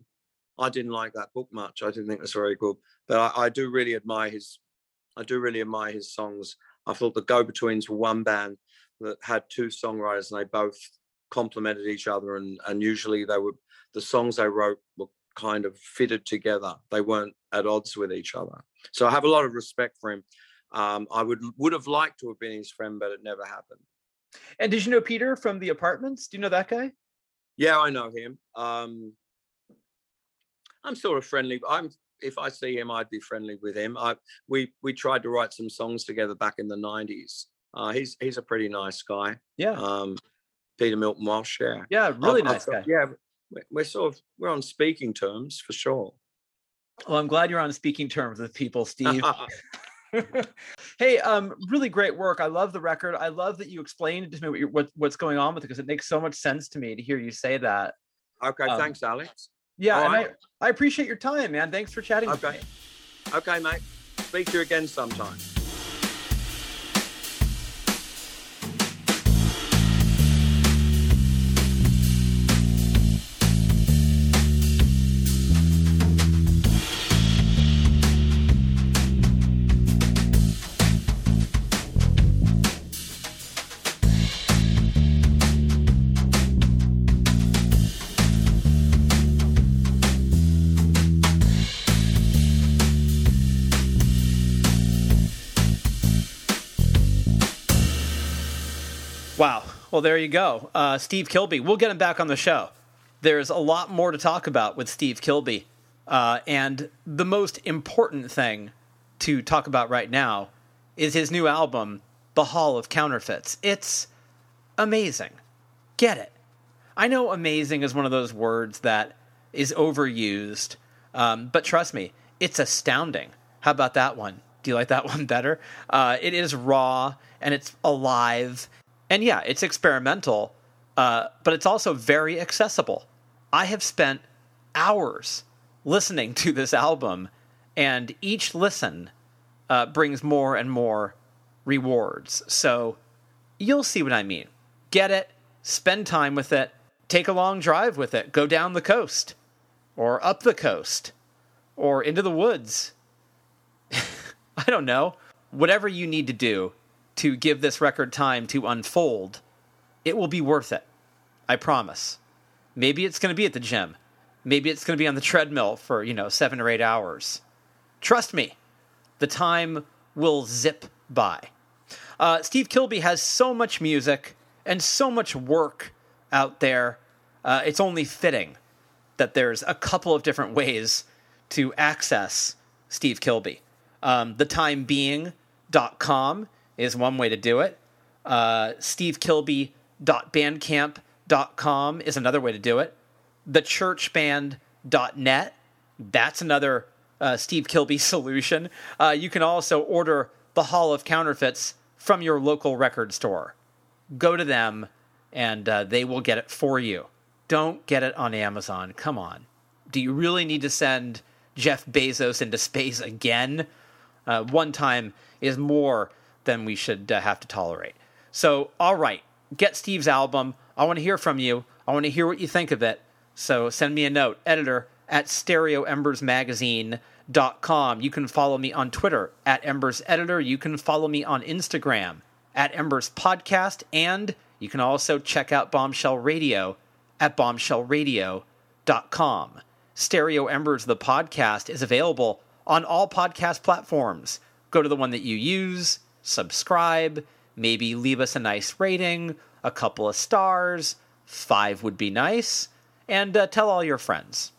I didn't like that book much. I didn't think it was very good. But I, I do really admire his. I do really admire his songs. I thought the Go Betweens were one band that had two songwriters, and they both complemented each other. And and usually they were the songs they wrote were kind of fitted together. They weren't at odds with each other. So I have a lot of respect for him. Um, I would would have liked to have been his friend, but it never happened. And did you know Peter from the apartments? Do you know that guy? Yeah, I know him. Um, I'm sort of friendly. I'm if I see him, I'd be friendly with him. I we we tried to write some songs together back in the '90s. Uh, he's he's a pretty nice guy. Yeah. Um, Peter Milton Walsh. Yeah. Yeah, really I've- I've nice guy. Yeah, we're, sort of we're on speaking terms for sure. Well, I'm glad you're on speaking terms with people, Steve. hey, um, really great work. I love the record. I love that you explained to me what, what what's going on with it because it makes so much sense to me to hear you say that. okay, Um, thanks, Alex. Yeah, All and right. I, I appreciate your time, man. Thanks for chatting with Okay. me. Okay, mate. Speak to you again sometime. Well, there you go. Uh, Steve Kilbey. We'll get him back on the show. There's a lot more to talk about with Steve Kilbey. Uh, and the most important thing to talk about right now is his new album, The Hall of Counterfeits. It's amazing. Get it. I know amazing is one of those words that is overused, um, but trust me, it's astounding. How about that one? Do you like that one better? Uh, it is raw and it's alive. And yeah, it's experimental, uh, but it's also very accessible. I have spent hours listening to this album, and each listen uh, brings more and more rewards. So you'll see what I mean. Get it, spend time with it, take a long drive with it, go down the coast, or up the coast, or into the woods. I don't know. Whatever you need to do to give this record time to unfold, it will be worth it. I promise. Maybe it's going to be at the gym. Maybe it's going to be on the treadmill for, you know, seven or eight hours. Trust me, the time will zip by. Uh, Steve Kilbey has so much music and so much work out there. Uh, it's only fitting that there's a couple of different ways to access Steve Kilbey. Um, theTimeBeing.com is one way to do it. Uh, SteveKilbey.bandcamp.com is another way to do it. TheChurchBand.net, that's another uh, Steve Kilbey solution. Uh, you can also order the Hall of Counterfeits from your local record store. Go to them and uh, they will get it for you. Don't get it on Amazon. Come on. Do you really need to send Jeff Bezos into space again? Uh, one time is more than we should uh, have to tolerate. So, all right, get Steve's album. I want to hear from you. I want to hear what you think of it. So, send me a note, editor at stereoembersmagazine.com. You can follow me on Twitter at Embers Editor. You can follow me on Instagram at Embers Podcast. And you can also check out Bombshell Radio at bombshellradio.com. Stereo Embers, the podcast, is available on all podcast platforms. Go to the one that you use, subscribe, maybe leave us a nice rating, a couple of stars, five would be nice, and uh, tell all your friends.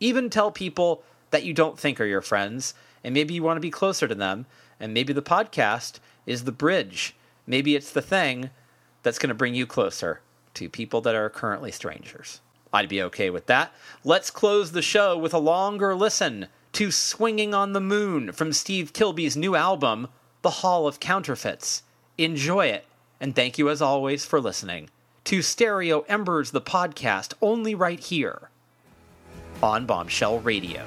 Even tell people that you don't think are your friends, and maybe you want to be closer to them, and maybe the podcast is the bridge. Maybe it's the thing that's going to bring you closer to people that are currently strangers. I'd be okay with that. Let's close the show with a longer listen to Swinging on the Moon from Steve Kilbey's new album, The Hall of Counterfeits. Enjoy it, and thank you as always for listening to Stereo Embers, the podcast, only right here on Bombshell Radio.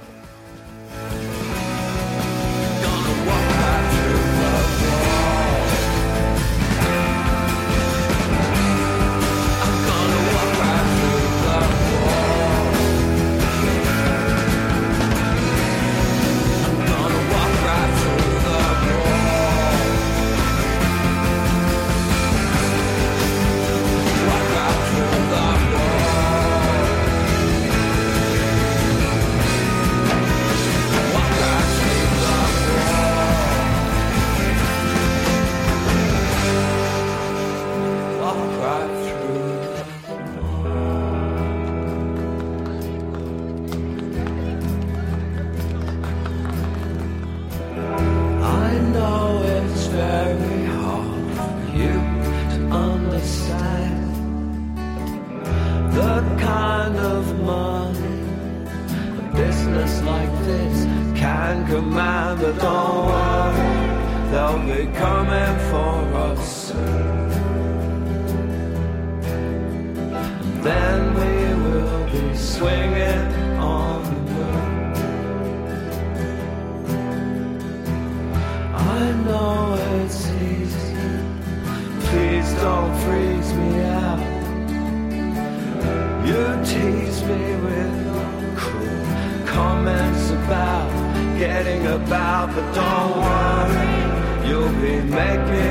You'll be making